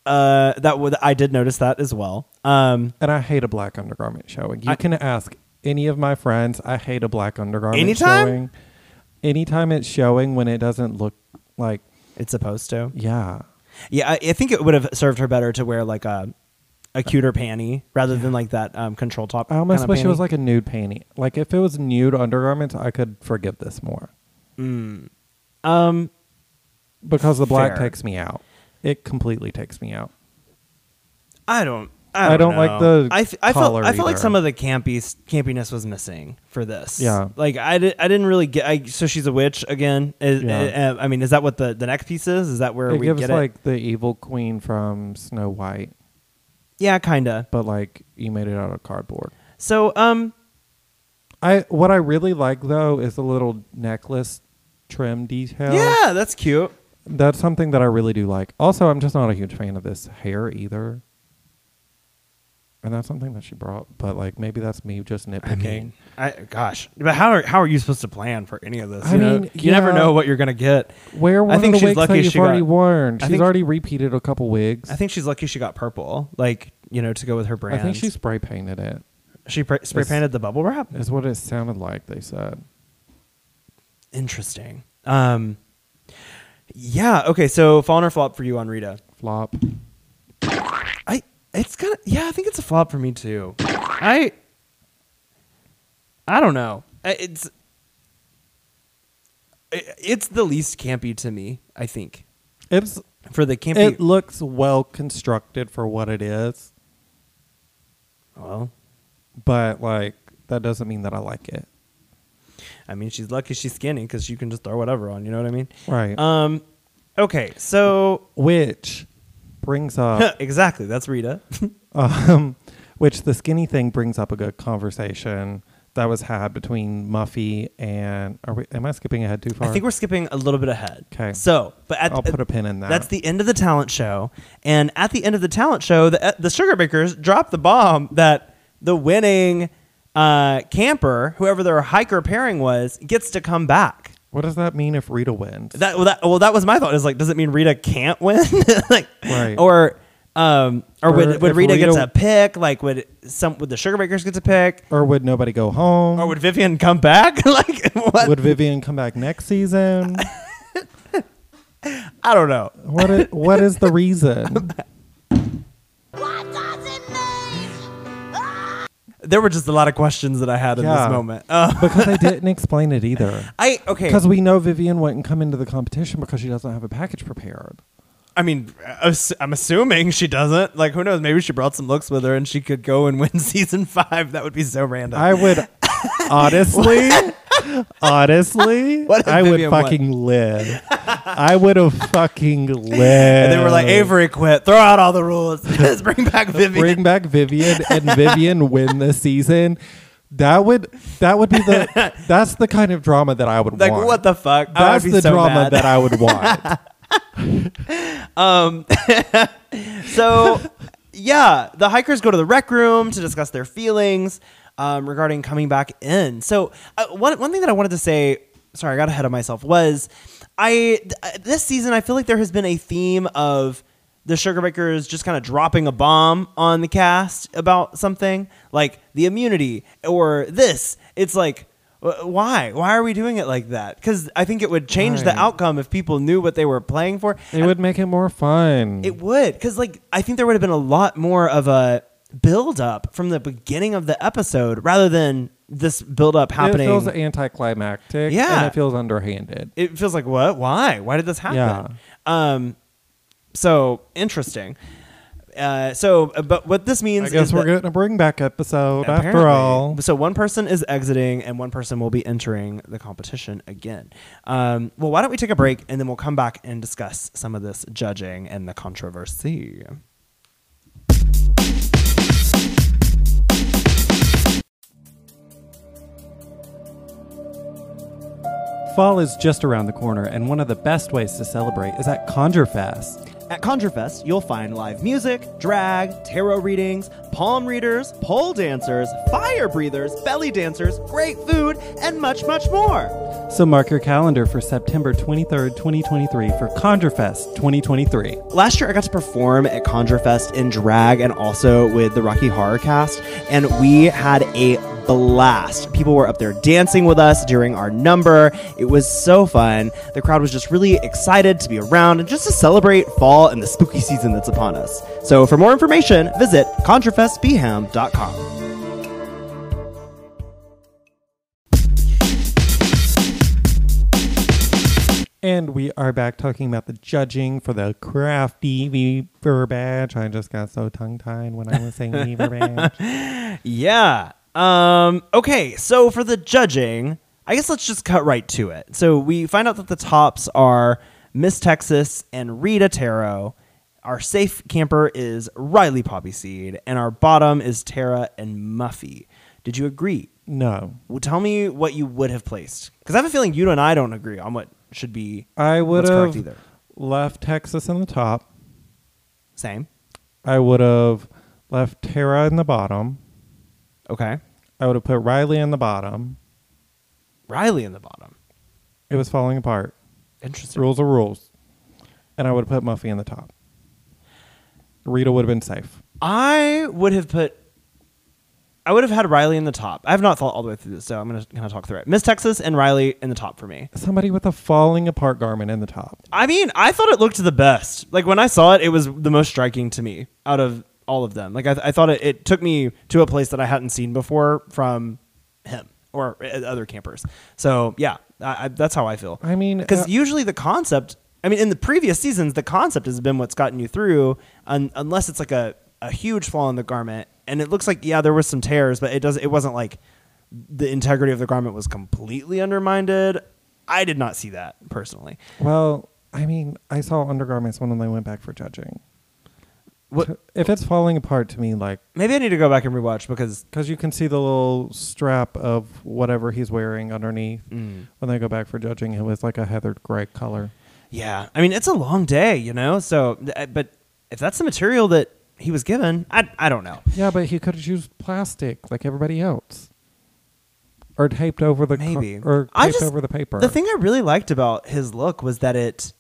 uh that would I did notice that as well. Um, And I hate a black undergarment showing. You I- can ask any of my friends. I hate a black undergarment Anytime? showing. Anytime it's showing when it doesn't look like, it's supposed to. yeah. Yeah, I, I think it would have served her better to wear like a a cuter panty rather than like that um, control top. I almost kinda wish it was like a nude panty. Like if it was nude undergarments, I could forgive this more um. because the black Fair. takes me out. It completely takes me out. I don't. I don't, I don't like know. the I, f- I felt collar I felt like either. some of the campy campiness was missing for this. Yeah. like I, did, I didn't really get. I, so she's a witch again. Is- Yeah. uh, I mean, is that what the the next piece is? Is that where it we gives get like the evil queen from Snow White, it? Yeah, kinda. but like you made it out of cardboard. So um, I what I really like though is the little necklace trim detail. yeah, that's cute. That's something that I really do like. Also, I'm just not a huge fan of this hair either. And that's something that she brought, but like maybe that's me just nitpicking. I mean, I gosh, but how are how are you supposed to plan for any of this? I you know? mean, you never know what you're gonna get. Where one I think of the she's wigs lucky that you've she already got- worn. She's think- already repeated a couple wigs. I think she's lucky she got purple, like you know, to go with her brand. I think she spray painted it. She pr- spray It's- painted the bubble wrap. Is what it sounded like. They said. Interesting. Um, yeah. Okay. So fallen or flop for you on Rita? Flop. I. It's kind of yeah. I think it's a flop for me too. I. I don't know. It's. It's the least campy to me. I think It's for the campy. it looks well constructed for what it is, well, but like that doesn't mean that I like it. I mean, she's lucky she's skinny because she can just throw whatever on. You know what I mean? Right. Um. Okay. So which brings up exactly. That's Rita. um, which the skinny thing brings up a good conversation that was had between Muffy and are we am I skipping ahead too far? I think we're skipping a little bit ahead. Okay. So, but at, I'll put a pin in that. That's the end of the talent show, and at the end of the talent show, the the Sugar Bakers drop the bomb that the winning uh, camper, whoever their hiker pairing was, gets to come back. What does that mean if Rita wins? That well, that well, that was my thought. Is like, does it mean Rita can't win? like, Right. Or um, or, Or would, would if Rita, get Rita- to pick? Like, would some would the Sugar Bakers get to pick? or would nobody go home? Or would Vivian come back? like, what? would Vivian come back next season? I don't know. what is, what is the reason? There were just a lot of questions that I had in Yeah. this moment. Uh, because they didn't explain it either. I okay. Because we know Vivian wouldn't come into the competition because she doesn't have a package prepared. I mean, ass- I'm assuming she doesn't. Like, who knows? Maybe she brought some looks with her, and she could go and win season five. That would be so random. I would honestly, honestly, What if I would Vivian won? fucking live. I would have fucking lived. and they were like, Avery, quit. Throw out all the rules. Just bring back Vivian. bring back Vivian and Vivian win the season. That would that would be the that's the kind of drama that I would like, want. what the fuck? I would That's be the so drama mad. that I would want. Um, so yeah the hikers go to the rec room to discuss their feelings um, regarding coming back in. So uh, one, one thing that i wanted to say sorry i got ahead of myself was i th- uh, this season i feel like there has been a theme of the sugar bakers just kind of dropping a bomb on the cast about something like the immunity or this. It's like why? Why are we doing it like that? Because i think it would change the outcome if people knew what they were playing for. It And- would make it more fun. it would, because like I think there would have been a lot more of a build up from the beginning of the episode rather than this build up happening. It feels anticlimactic. Yeah. and it feels underhanded. it feels like what? Why? Why did this happen? Um, so interesting. Uh, so, uh, but what this means I guess is we're getting a bring back episode after all. So one person is exiting and one person will be entering the competition again. Um, well, why don't we take a break and then we'll come back and discuss some of this judging and the controversy. Fall is just around the corner, and one of the best ways to celebrate is at Conjure Fest. At ConjureFest, you'll find live music, drag, tarot readings, palm readers, pole dancers, fire breathers, belly dancers, great food, and much, much more. So mark your calendar for September 23rd, 2023 for Conjure Fest 2023. Last year, I got to perform at ConjureFest in drag and also with the Rocky Horror Cast, and we had a blast. People were up there dancing with us during our number. It was so fun. The crowd was just really excited to be around and just to celebrate fall and the spooky season that's upon us. So, for more information, visit ConjureFestBham.com. And we are back talking about the judging for the crafty Weaver badge. I just got so tongue tied when I was saying Weaver badge. Yeah. Um, okay, so for the judging, I guess let's just cut right to it. So we find out that the tops are Miss Texas and Rita Taro. Our safe camper is Riley Poppy Seed, and our bottom is Tara and Muffy. Did you agree? No. Well, tell me what you would have placed, because I have a feeling you and I don't agree on what should be. I would have either. left Texas in the top. Same. I would have left Tara in the bottom. Okay. I would have put Riley in the bottom. Riley in the bottom. It was falling apart. Interesting. Rules are rules. And I would have put Muffy in the top. Rita would have been safe. I would have put I would have had Riley in the top. I have not thought all the way through this, so I'm gonna kind of talk through it. Miss Texas and Riley in the top for me. Somebody with a falling apart garment in the top. I mean, I thought it looked the best. Like when I saw it, it was the most striking to me out of all of them. Like I, I thought it, it took me to a place that I hadn't seen before from him or uh, other campers. So yeah, I, I, that's how I feel. I mean, because uh, usually the concept. I mean, in the previous seasons, the concept has been what's gotten you through, un, unless it's like a, a huge flaw in the garment. And it looks like yeah, there was some tears, but it does it wasn't like the integrity of the garment was completely undermined. I did not see that personally. Well, I mean, I saw undergarments when they went back for judging. What- if it's falling apart to me, like Maybe I need to go back and rewatch because because you can see the little strap of whatever he's wearing underneath Mm. when they go back for judging. It was like a heathered gray color. yeah, I mean it's a long day, you know. So, but if that's the material that he was given, I I don't know. Yeah, but he could have used plastic like everybody else, or taped over the co- Maybe or taped just- over the paper. The thing I really liked about his look was that it.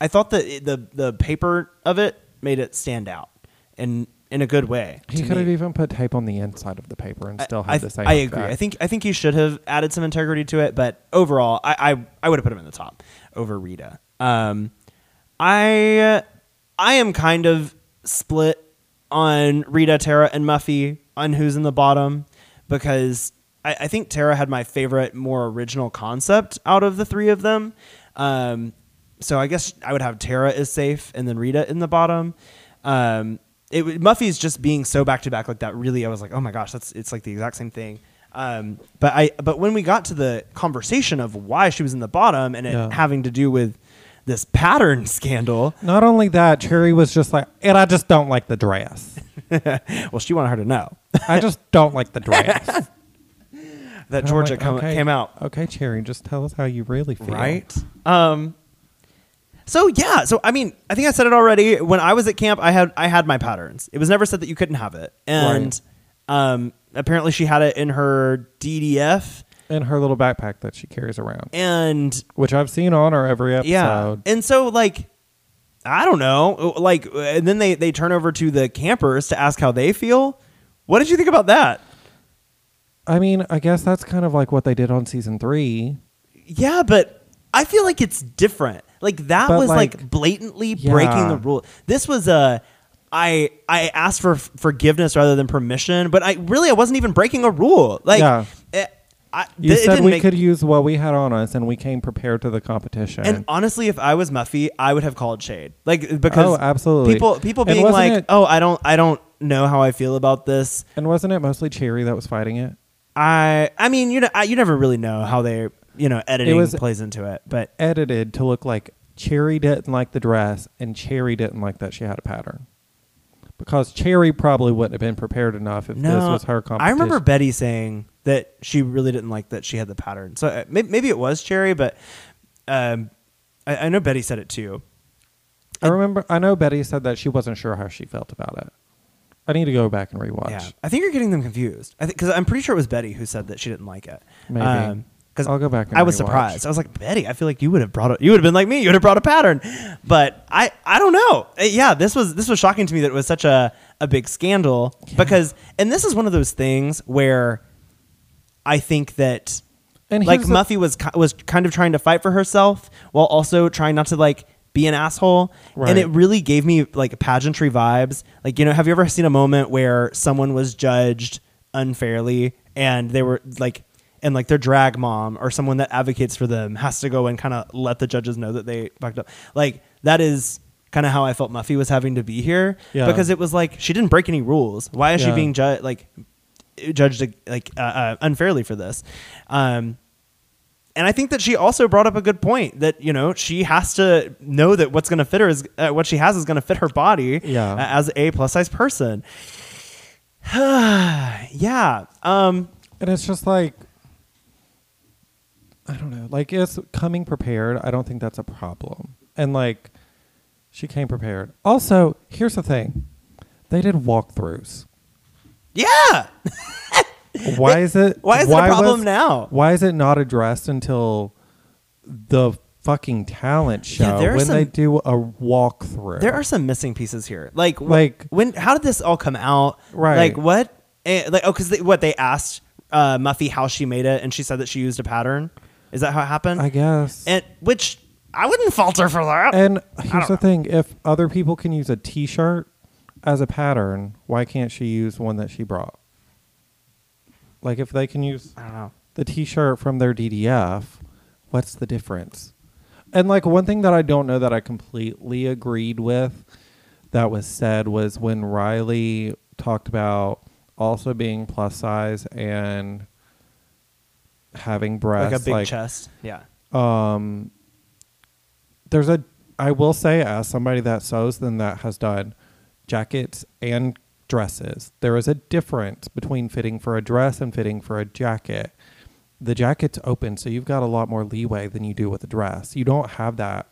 I thought that the the paper of it made it stand out, and in a good way. he could have even put tape on the inside of the paper and still I, had the same. I agree. I think I think he should have added some integrity to it, but overall, I I, I would have put him in the top over Rita. Um, I I am kind of split on Rita, Tara, and Muffy on who's in the bottom because I, I think Tara had my favorite, more original concept out of the three of them. Um, so I guess I would have Tara is safe and then Rita in the bottom. Um, it Muffy's just being so back to back like that. Really, I was like, oh my gosh, that's it's like the exact same thing. Um, but I but when we got to the conversation of why she was in the bottom and it Yeah. having to do with this pattern scandal, Not only that, Cherry was just like, and I just don't like the dress. well, she wanted her to know I just don't like the dress. that Georgia like, okay, came out Okay, Cherry, just tell us how you really feel. right. Um. So yeah, so I mean, I think I said it already. When I was at camp, I had I had my patterns. It was never said that you couldn't have it, and um, apparently she had it in her DDF, In her little backpack that she carries around, and which I've seen on her every episode. yeah, and so like. I don't know. Like, and then they, they turn over to the campers to ask how they feel. What did you think about that? I mean, I guess that's kind of like what they did on season three. Yeah, but I feel like it's different. Like that But, was like, like, blatantly breaking the rule. This was a I I asked for f- forgiveness rather than permission, but I really I wasn't even breaking a rule. Like Yeah. eh, I, You th- it said we could use what we had on us, and we came prepared to the competition. And honestly, if I was Muffy, I would have called shade. Like because Oh, absolutely. people people being like, it- "Oh, I don't I don't know how I feel about this." and wasn't it mostly Cherry that was fighting it? I I mean, you know, I, you never really know how they, you know, editing was- plays into it, but Edited to look like Cherry didn't like the dress, and Cherry didn't like that she had a pattern. Because Cherry probably wouldn't have been prepared enough if No, this was her competition. I remember Betty saying that she really didn't like that she had the pattern. So uh, maybe, maybe it was Cherry, but um, I, I know Betty said it too. I remember. I know Betty said that she wasn't sure how she felt about it. I need to go back and rewatch. Yeah, I think you're getting them confused. I think because I'm pretty sure it was Betty who said that she didn't like it. Maybe. Because I'll go back I was rewatch. surprised. I was like, Betty, I feel like you would have brought it. You would have been like me. You would have brought a pattern. But I, I don't know. Uh, Yeah, this was this was shocking to me that it was such a a big scandal because, and this is one of those things where I think that And like the- Muffy was was kind of trying to fight for herself while also trying not to like be an asshole and it really gave me like pageantry vibes like you know have you ever seen a moment where someone was judged unfairly and they were like and like their drag mom or someone that advocates for them has to go and kind of let the judges know that they fucked up like that is kind of how I felt Muffy was having to be here Yeah. because it was like she didn't break any rules why is she being judged like judged like uh, uh, unfairly for this um and I think that she also brought up a good point that you know she has to know that what's going to fit her is uh, what she has is going to fit her body Yeah. uh, as a plus size person. yeah. Um. And it's just like I don't know. Like it's coming prepared. I don't think that's a problem. And like she came prepared. Also, here's the thing. They did walkthroughs. Yeah. Why is it Why is it a problem was- now? Why is it not addressed until the fucking talent show Yeah, when they do a walkthrough? There are some missing pieces here. Like, wh- Like- when? How did this all come out? Right. Like, what? And, like, oh, because what they asked uh, Muffy how she made it, and she said that she used a pattern. Is that how it happened? I guess. and which I wouldn't falter for that. And here's the know. thing: if other people can use a T-shirt as a pattern, why can't she use one that she brought? Like, if they can use I don't know. the T-shirt from their DDF, what's the difference? And like one thing that I don't know that I completely agreed with that was said was when Riley talked about also being plus size and having breasts, Like a big chest. Yeah. um there's a I will say as somebody that sews and that has done jackets and dresses there is a difference between fitting for a dress and fitting for a jacket the jacket's open so you've got a lot more leeway than you do with a dress you don't have that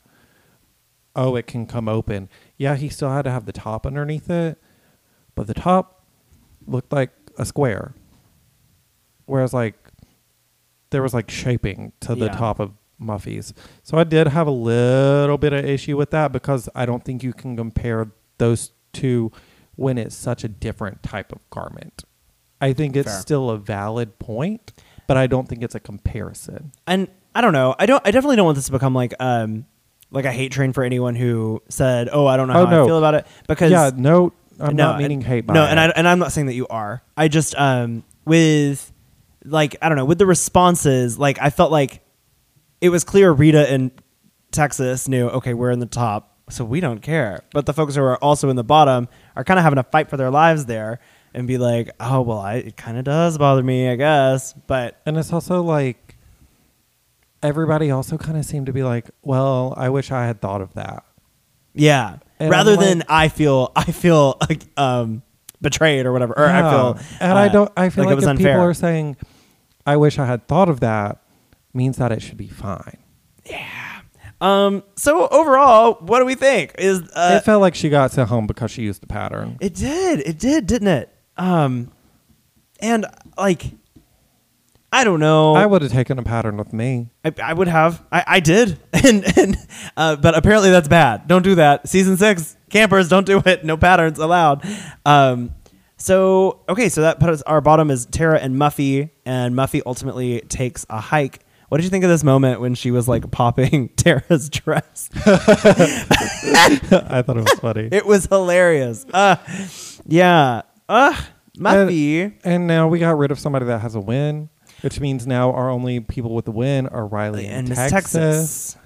oh it can come open yeah he still had to have the top underneath it but the top looked like a square whereas like there was like shaping to the Yeah. top of Muffy's. So I did have a little bit of issue with that because I don't think you can compare those two when it's such a different type of garment. I think it's Fair. still a valid point, but I don't think it's a comparison. and I don't know. I don't. I definitely don't want this to become like um like a hate train for anyone who said, "Oh, I don't know Oh, how no. I feel about it." Because yeah, no, I'm no, not meaning and- hate by No, and I and I'm not saying that you are. I just um with like I don't know with the responses, like I felt like it was clear Rita in Texas knew. Okay, we're in the top, so we don't care. But the folks who are also in the bottom are kind of having a fight for their lives there and be like, "Oh, well, I, it kind of does bother me, I guess." But And it's also like everybody also kind of seemed to be like, well, I wish I had thought of that. Yeah. And Rather like- than I feel I feel like, um betrayed or whatever. Or I feel and I uh, don't. I feel like, like, it was if unfair. people are saying, "I wish I had thought of that," means that it should be fine. Yeah. Um so overall, what do we think? Is uh it felt like she got sent home because she used the pattern. it did. It did, didn't it? Um and like I don't know. I would have taken a pattern with me. I, I would have. I, I did, and and uh, but apparently that's bad. Don't do that. Season six, campers, don't do it. No patterns allowed. Um, so okay, so that puts our bottom is Tara and Muffy, and Muffy ultimately takes a hike. What did you think of this moment when she was like popping Tara's dress? I thought it was funny. It was hilarious. Uh, yeah. Uh, Muffy. and now we got rid of somebody that has a win, which means now our only people with the win are Riley and, and Miss Texas. Texas.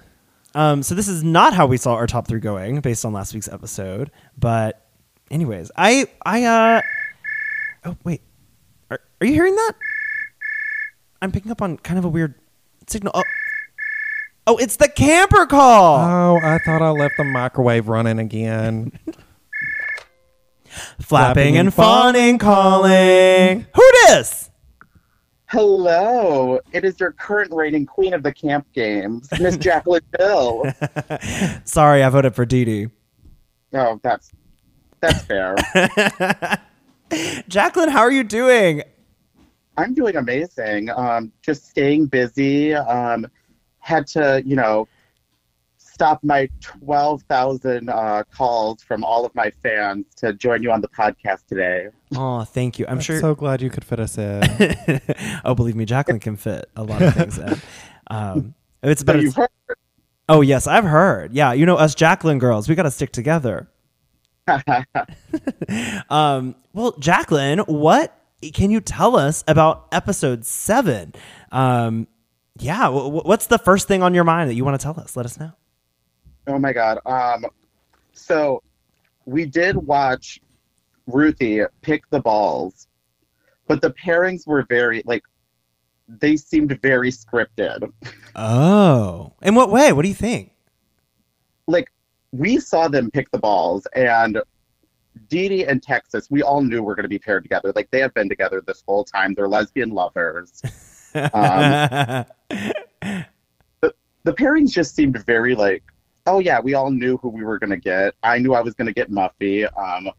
Um, so this is not how we saw our top three going based on last week's episode. But anyways, I I uh oh wait, are are you hearing that? I'm picking up on kind of a weird signal. Oh, oh it's the camper call. Oh, I thought I left the microwave running again. Flapping and and fawning, calling. Who dis? Hello, it is your current reigning queen of the camp games, Miss Jaclyn Jill. Sorry, I voted for Dee Dee. Oh, that's that's fair. Jaclyn, how are you doing? I'm doing amazing. Um, just staying busy. Um, had to, you know, stop my 12,000 uh, calls from all of my fans to join you on the podcast today. Oh, thank you. I'm I'm sure. so glad you could fit us in. oh, believe me, Jaclyn can fit a lot of things in. Um, it's So you've heard. oh yes, I've heard. Yeah, you know us Jaclyn girls, we got to stick together. Um, well, Jaclyn, what can you tell us about episode seven? Um, yeah, wh- what's the first thing on your mind that you want to tell us? Let us know. Oh my god. Um so we did watch Ruthie pick the balls, but the pairings were very like they seemed very scripted. Oh, in what way? What do you think? Like we saw them pick the balls and Dee Dee and Texas, we all knew we are going to be paired together. Like they have been together this whole time. They're lesbian lovers. Um, the pairings just seemed very like, oh yeah, we all knew who we were gonna get. I knew I was gonna get Muffy, um,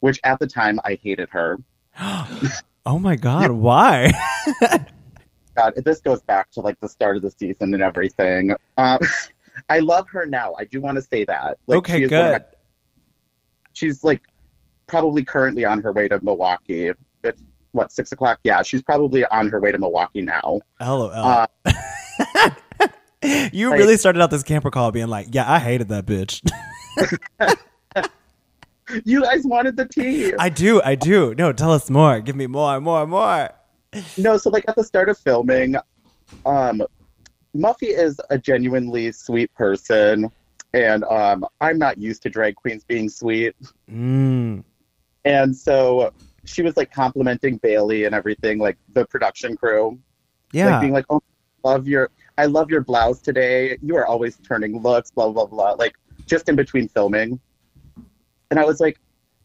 which at the time I hated her. oh my God, why? God, this goes back to like the start of the season and everything. Um, I love her now. I do want to say that. Like, okay, good. my- she's like probably currently on her way to Milwaukee. But what six o'clock. Yeah, she's probably on her way to Milwaukee now. LOL. Uh, you like- really started out this camper call being like, "Yeah, I hated that bitch." you guys wanted the tea. I do, I do. No, tell us more. Give me more, more, more. No, so like at the start of filming, um, Muffy is a genuinely sweet person, and um, I'm not used to drag queens being sweet, Mm. and so she was like complimenting Bailey and everything, like the production crew, Yeah. like being like, "Oh, love your, I love your blouse today. You are always turning looks, blah blah blah." Like just in between filming, and I was like,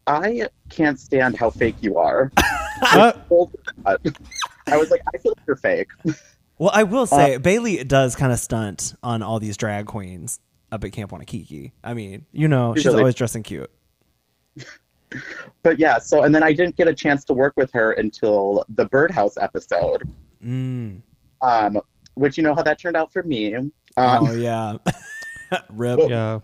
I can't stand how fake you are. I was like, I feel like you're fake. well, I will say Uh, Bailey does kind of stunt on all these drag queens up at Camp Wannakiki. I mean, you know, she's Really? always dressing cute. But yeah, so and then I didn't get a chance to work with her until the Birdhouse episode, Mm. um, which you know how that turned out for me. Um, oh yeah. Rip. well, Yeah.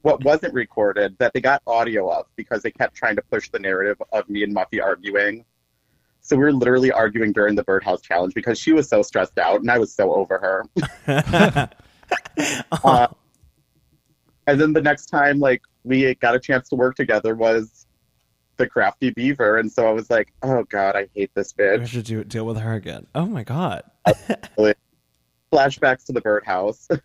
What wasn't recorded that they got audio of because they kept trying to push the narrative of me and Muffy arguing. So we were literally arguing during the Birdhouse challenge because she was so stressed out and I was so over her. Uh, and then the next time, like we got a chance to work together was the Crafty Beaver, and so I was like, "Oh God, I hate this we bitch." should do, deal with her again. Oh my god. Flashbacks to the birdhouse.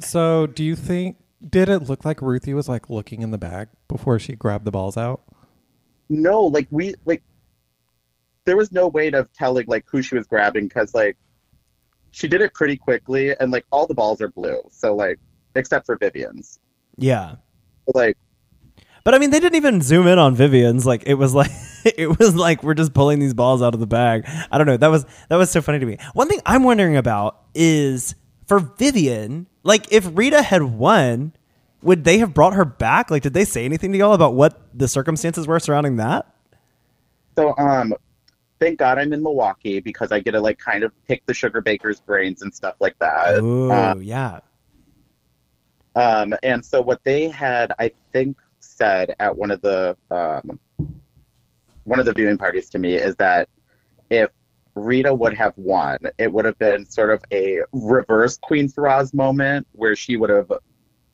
So, do you think did it look like Ruthie was like looking in the bag before she grabbed the balls out? no, like we like there was no way of telling like who she was grabbing because like she did it pretty quickly, and like all the balls are blue, so like except for Vivian's, Yeah. like But I mean, they didn't even zoom in on Vivian's. Like it was like it was like we're just pulling these balls out of the bag. I don't know. That was that was so funny to me. One thing I'm wondering about is for Vivian, like if Rita had won, would they have brought her back? Like, did they say anything to y'all about what the circumstances were surrounding that? So, um, thank God I'm in Milwaukee because I get to like kind of pick the sugar baker's brains and stuff like that. Oh yeah. um, and so what they had, I think, said at one of the um, one of the viewing parties to me is that if Rita would have won, it would have been sort of a reverse Queen Thraz moment where she would have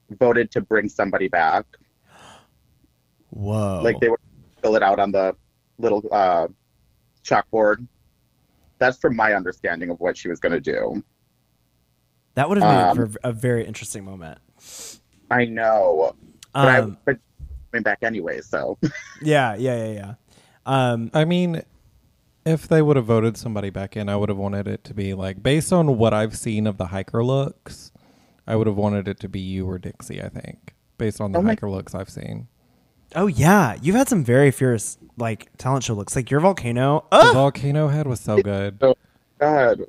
voted to bring somebody back. Whoa. Like they would fill it out on the little uh, chalkboard. That's from my understanding of what she was going to do. that would have made um, for a very interesting moment. I know, but I Um, but coming back anyway. So yeah, yeah, yeah, yeah. Um, I mean, if they would have voted somebody back in, I would have wanted it to be like based on what I've seen of the hiker looks. I would have wanted it to be you or Dixie. I think based on the Oh my- hiker looks I've seen. Oh yeah, you've had some very fierce like talent show looks. Like your volcano. The Oh volcano head was so good. Oh, God.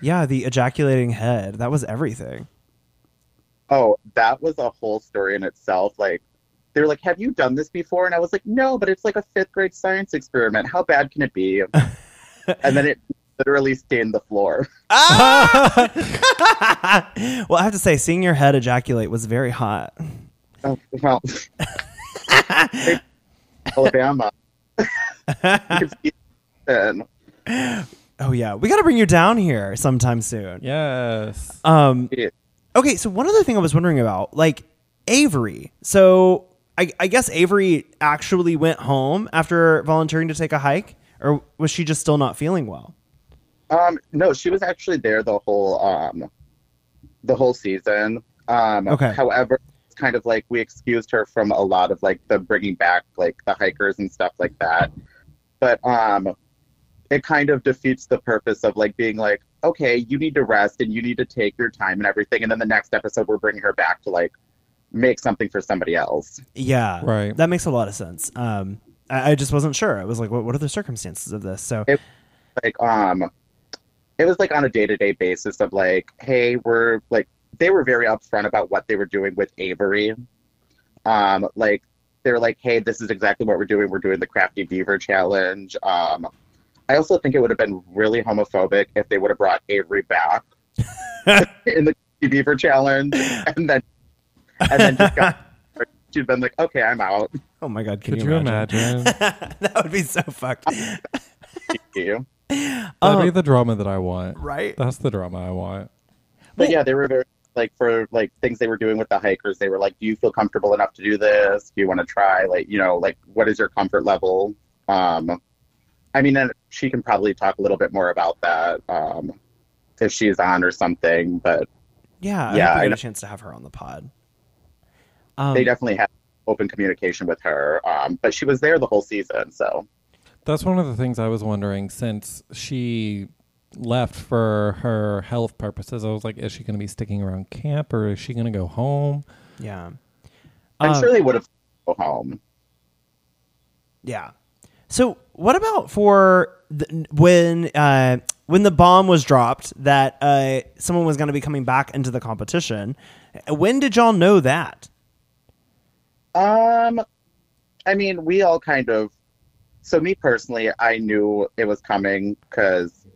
yeah, the ejaculating head. That was everything. Oh, that was a whole story in itself. Like, they were like, Have you done this before? And I was like, No, but it's like a fifth grade science experiment. How bad can it be? and then it literally stained the floor. Ah! well, I have to say, seeing your head ejaculate was very hot. Oh, well, Alabama. you can see it. Oh yeah, we got to bring you down here sometime soon. Yes. Um. Yeah. Okay, so one other thing I was wondering about, like Avery. So I, I guess Avery actually went home after volunteering to take a hike, or was she just still not feeling well? Um, no, she was actually there the whole um, the whole season. Um, Okay. However, it's kind of like we excused her from a lot of like the bringing back like the hikers and stuff like that. But um, it kind of defeats the purpose of like being like, okay, you need to rest and you need to take your time and everything, and then the next episode we're bringing her back to like make something for somebody else. Yeah, Right. That makes a lot of sense. Um, I, I just wasn't sure. I was like, what, what are the circumstances of this? So It- like um it was like on a day-to-day basis of like hey we're like they were very upfront about what they were doing with avery um like they were like hey this is exactly what we're doing we're doing the crafty beaver challenge um i also think it would have been really homophobic if they would have brought avery back in the crafty beaver challenge and then and then just got she'd been like okay i'm out Oh my god, can Could you, you imagine? imagine? that would be so fucked. you. That'd Oh. be the drama that I want. Right? That's the drama I want. But yeah, they were very like for like things they were doing with the hikers. They were like, "Do you feel comfortable enough to do this? Do you want to try? Like, you know, like what is your comfort level?" Um, I mean, and she can probably talk a little bit more about that um, if she's on or something. But Yeah, I Yeah, I get know. a chance to have her on the pod. Um, they definitely had open communication with her. Um, but she was there the whole season, so That's one of the things I was wondering since she left for her health purposes. I was like, is she going to be sticking around camp or is she going to go home? yeah. I'm Um, sure they would have go home. Yeah. So what about for the, when uh, when the bomb was dropped that uh, someone was going to be coming back into the competition? When did y'all know that? Um, I mean, we all kind of. So me personally, I knew it was coming because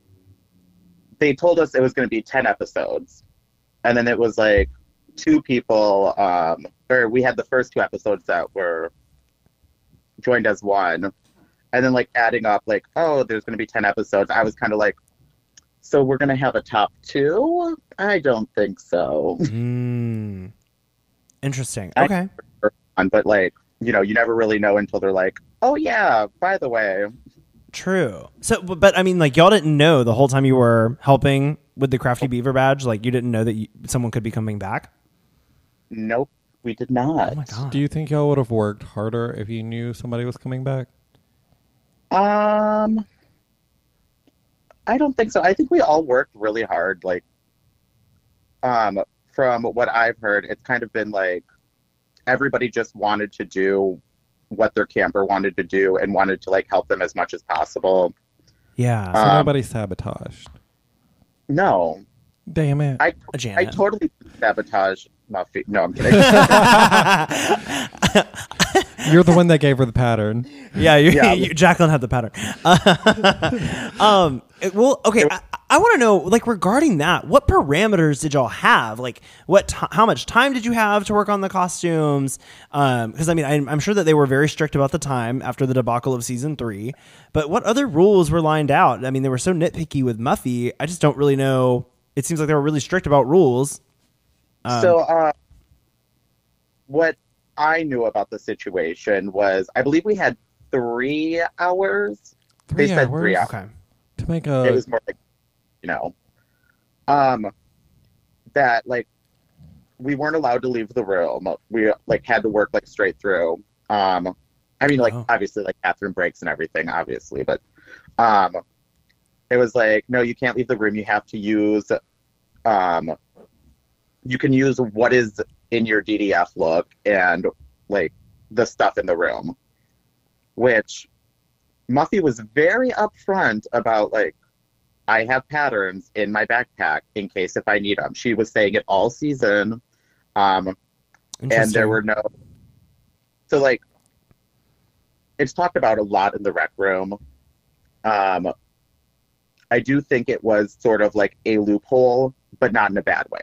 they told us it was going to be ten episodes, and then it was like two people. Um, or we had the first two episodes that were joined as one, and then like adding up, like, oh, there's going to be ten episodes. I was kind of like, so we're going to have a top two? I don't think so. Hmm. Interesting. Okay. But like, you know, you never really know until they're like, oh yeah, by the way, True. So, but, but I mean, like y'all didn't know the whole time you were helping with the Crafty Beaver badge. Like you didn't know that you, someone could be coming back. Nope, we did not. Oh my god. Do you think y'all would have worked harder if you knew somebody was coming back? Um, I don't think so. I think we all worked really hard. Like, um, from what I've heard, it's kind of been like everybody just wanted to do what their camper wanted to do and wanted to like help them as much as possible. yeah. So Um, nobody sabotaged. No, Damn it. I, Janet. totally sabotage Muffy. No, I'm kidding. You're the one that gave her the pattern. yeah, you, Yeah. you, Jaclyn had the pattern. um, it- well, okay. I, I want to know, like, regarding that, what parameters did y'all have? Like, what, ti how much time did you have to work on the costumes? Um, because I mean, I'm, I'm sure that they were very strict about the time after the debacle of season three. But what other rules were lined out? I mean, they were so nitpicky with Muffy. I just don't really know. It seems like they were really strict about rules. Um, so, uh, what I knew about the situation was, I believe we had three hours. Three they said three hours. okay. to make it a. was more like you know um that like we weren't allowed to leave the room. We like had to work like straight through. Um i mean like Oh. obviously like bathroom breaks and everything obviously but um it was like no you can't leave the room. You have to use um you can use what is in your ddf look and like the stuff in the room which Muffy was very upfront about like I have patterns in my backpack in case if I need them. She was saying it all season, um, and there were no. So like, it's talked about a lot in the rec room. Um, I do think it was sort of like a loophole, but not in a bad way.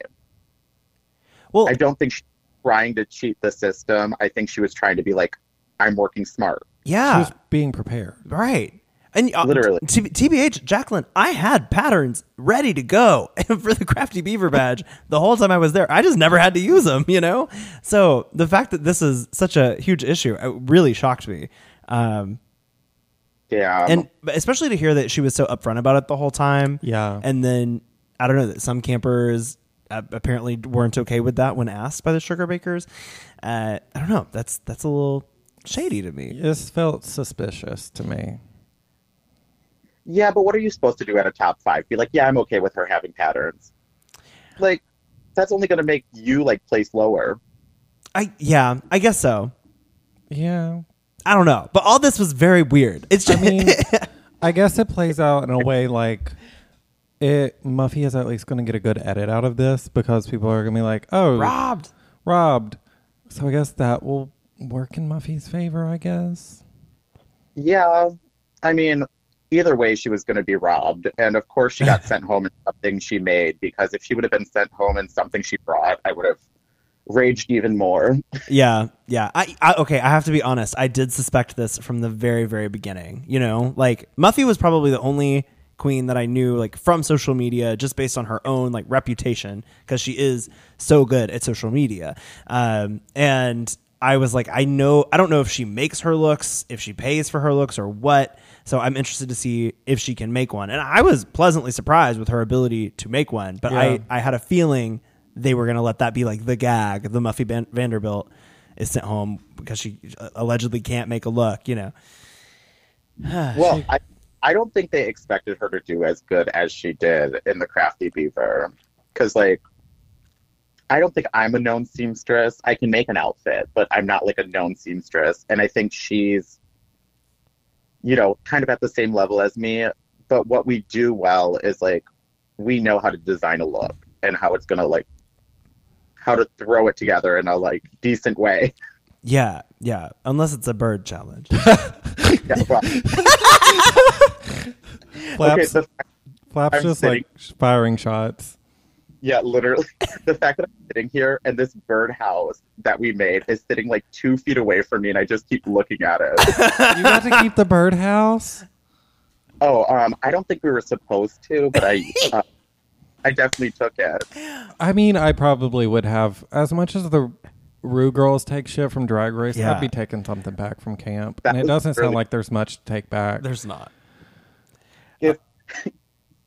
well, I don't think she was trying to cheat the system. I think she was trying to be like, I'm working smart. Yeah. She yeah. was being prepared. Right. And uh, Literally. T- TBH, Jaclyn, I had patterns ready to go for the Crafty Beaver badge the whole time I was there. I just never had to use them, you know? So the fact that this is such a huge issue it really shocked me. Um, Yeah. and especially to hear that she was so upfront about it the whole time. Yeah. And then, I don't know, that some campers uh, apparently weren't okay with that when asked by the sugar bakers. Uh, I don't know. That's, that's a little shady to me. This felt suspicious to me. Yeah, but what are you supposed to do at a top five? Be like, yeah, I'm okay with her having patterns. Like, that's only going to make you like place lower. I, yeah, I guess so. Yeah. I don't know, but all this was very weird. It's just, I just, mean, I guess it plays out in a way like it. Muffy is at least going to get a good edit out of this because people are going to be like, "Oh, robbed. robbed." So I guess that will work in Muffy's favor. I guess. Yeah, I mean, either way, she was going to be robbed. And of course, she got sent home in something she made because if she would have been sent home in something she brought, I would have raged even more. Yeah, yeah. I, I okay. I have to be honest. I did suspect this from the very, very beginning. You know, like Muffy was probably the only queen that I knew like from social media, just based on her own like reputation, because she is so good at social media. Um, and I was like, I know, I don't know if she makes her looks, if she pays for her looks, or what. So I'm interested to see if she can make one. And I was pleasantly surprised with her ability to make one, but Yeah. I, I had a feeling they were going to let that be like the gag. The Muffy Van- Vanderbilt is sent home because she uh, allegedly can't make a look, you know. Well, I, I don't think they expected her to do as good as she did in the Crafty Beaver. Because, like, I don't think I'm a known seamstress. I can make an outfit, but I'm not like a known seamstress. And I think she's, you know, kind of at the same level as me. But what we do well is like, we know how to design a look and how it's going to, like, how to throw it together in a, like, decent way. Yeah, yeah. Unless it's a bird challenge. Yeah, well, Flaps, okay, the Flaps I'm just sitting- like firing shots. Yeah, literally. The fact that I'm sitting here and this birdhouse that we made is sitting like two feet away from me, and I just keep looking at it. You got to keep the birdhouse. oh, um, I don't think we were supposed to, but I, uh, I definitely took it. I mean, I probably would have as much as the Ru girls take shit from Drag Race. Yeah. I'd be taking something back from camp, That and it doesn't sound like there's much to take back. There's not. If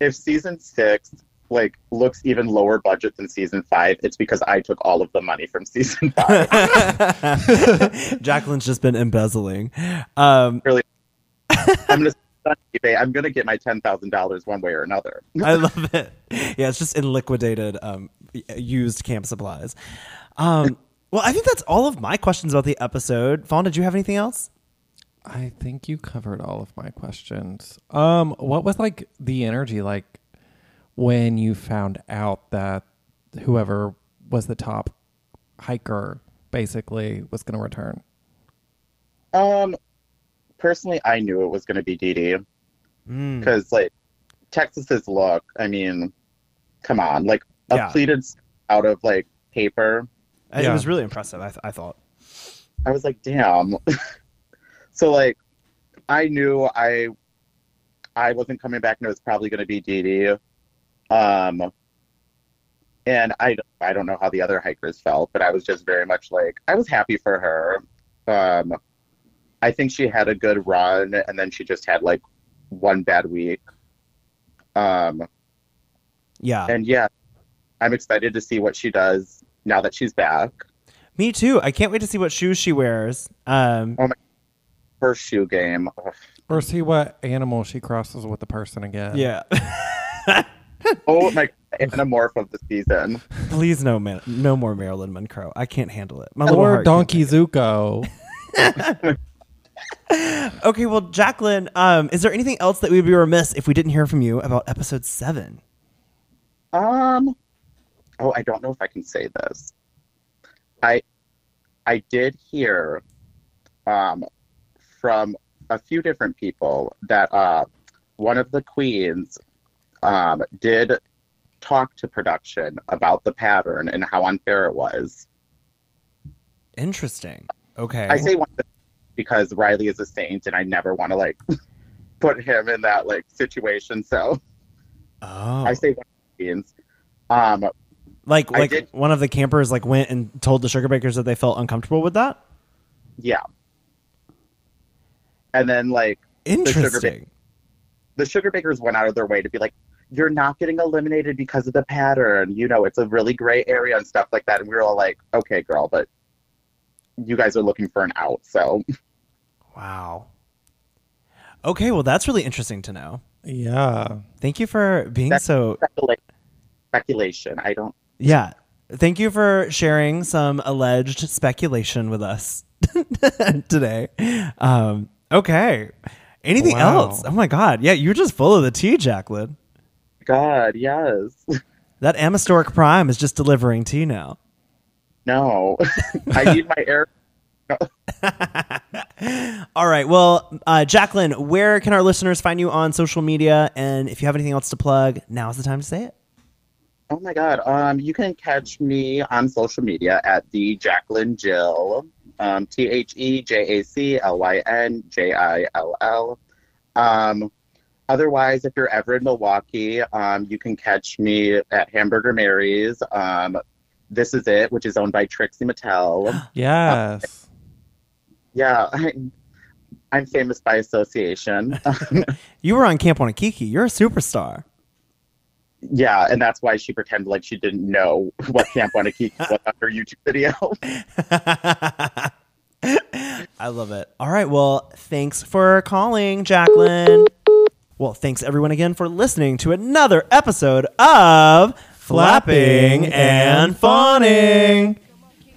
if season six like looks even lower budget than season five, it's because I took all of the money from season five. Jaclyn's just been embezzling. Um, I'm gonna. I'm gonna get my ten thousand dollars one way or another. I love it. Yeah, it's just in liquidated, um, used camp supplies. Um, well, I think that's all of my questions about the episode. Fawn, did you have anything else? I think you covered all of my questions. Um, what was like the energy like when you found out that whoever was the top hiker basically was going to return? Um, personally, I knew it was gonna be Dee Dee. Mm. because like Texas's look, I mean, come on, like a Yeah. pleated out of like paper. It Yeah. was really impressive. I, th- I thought. I was like, damn. so like, I knew I, I wasn't coming back, and it was probably going to be Dee Dee. Um, and I, I don't know how the other hikers felt, but I was just very much like, I was happy for her. Um, I think she had a good run, and then she just had like one bad week. Um, Yeah, and yeah, I'm excited to see what she does now that she's back. me too. I can't wait to see what shoes she wears. Um, Her shoe game. ugh. Or see what animal she crosses with the person again. yeah. Oh my anamorph of the season. Please no, man, no more Marilyn Monroe. I can't handle it. My little Or heart Donkey Zuko. Okay, well, Jaclyn, um, is there anything else that we would be remiss if we didn't hear from you about episode seven? Um oh I don't know if I can say this. I I did hear um from a few different people that uh one of the queens um did talk to production about the pattern and how unfair it was. Interesting. Okay. I say one because Riley is a saint, and I never want to like put him in that like situation. So oh, I say one means. Um, like I like did- one of the campers like went and told the sugar bakers that they felt uncomfortable with that. yeah. And then like sugar Interesting. the sugar bakers went out of their way to be like, "You're not getting eliminated because of the pattern. You know, it's a really gray area and stuff like that." And we were all like, "Okay, girl, but you guys are looking for an out." So Wow. Okay, well, that's really interesting to know. yeah. Thank you for being That's- so. specula- speculation. I don't. Yeah. Thank you for sharing some alleged speculation with us today. Um, okay. Anything Wow. else? Oh my God. Yeah, you're just full of the tea, Jaclyn. God, yes. That Amastoric Prime is just delivering tea now. No, I need my air. All right. Well, uh, Jaclyn, where can our listeners find you on social media? And if you have anything else to plug, now's the time to say it. Oh my God. Um, you can catch me on social media at the Jaclyn Jill. Um, T H E J A C L Y N J I L L. Um, otherwise, if you're ever in Milwaukee, um, you can catch me at Hamburger Mary's. Um, this is it, which is owned by Trixie Mattel. Yes. yeah, I, I'm famous by association. You were on Camp Wannakiki. You're a superstar. yeah, and that's why she pretended like she didn't know what Camp Wannakiki was on her YouTube video. I love it. All right. Well, thanks for calling, Jaclyn. Well, thanks everyone again for listening to another episode of Flapping and Fawning. Come on, keep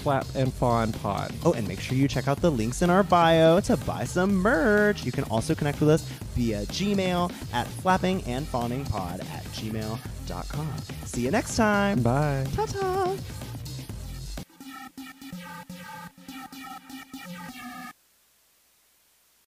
Flap and Fawn Pod. Oh, and make sure you check out the links in our bio to buy some merch. You can also connect with us via Gmail at flappingandfawningpod at gmail.com. See you next time. Bye. Ta ta.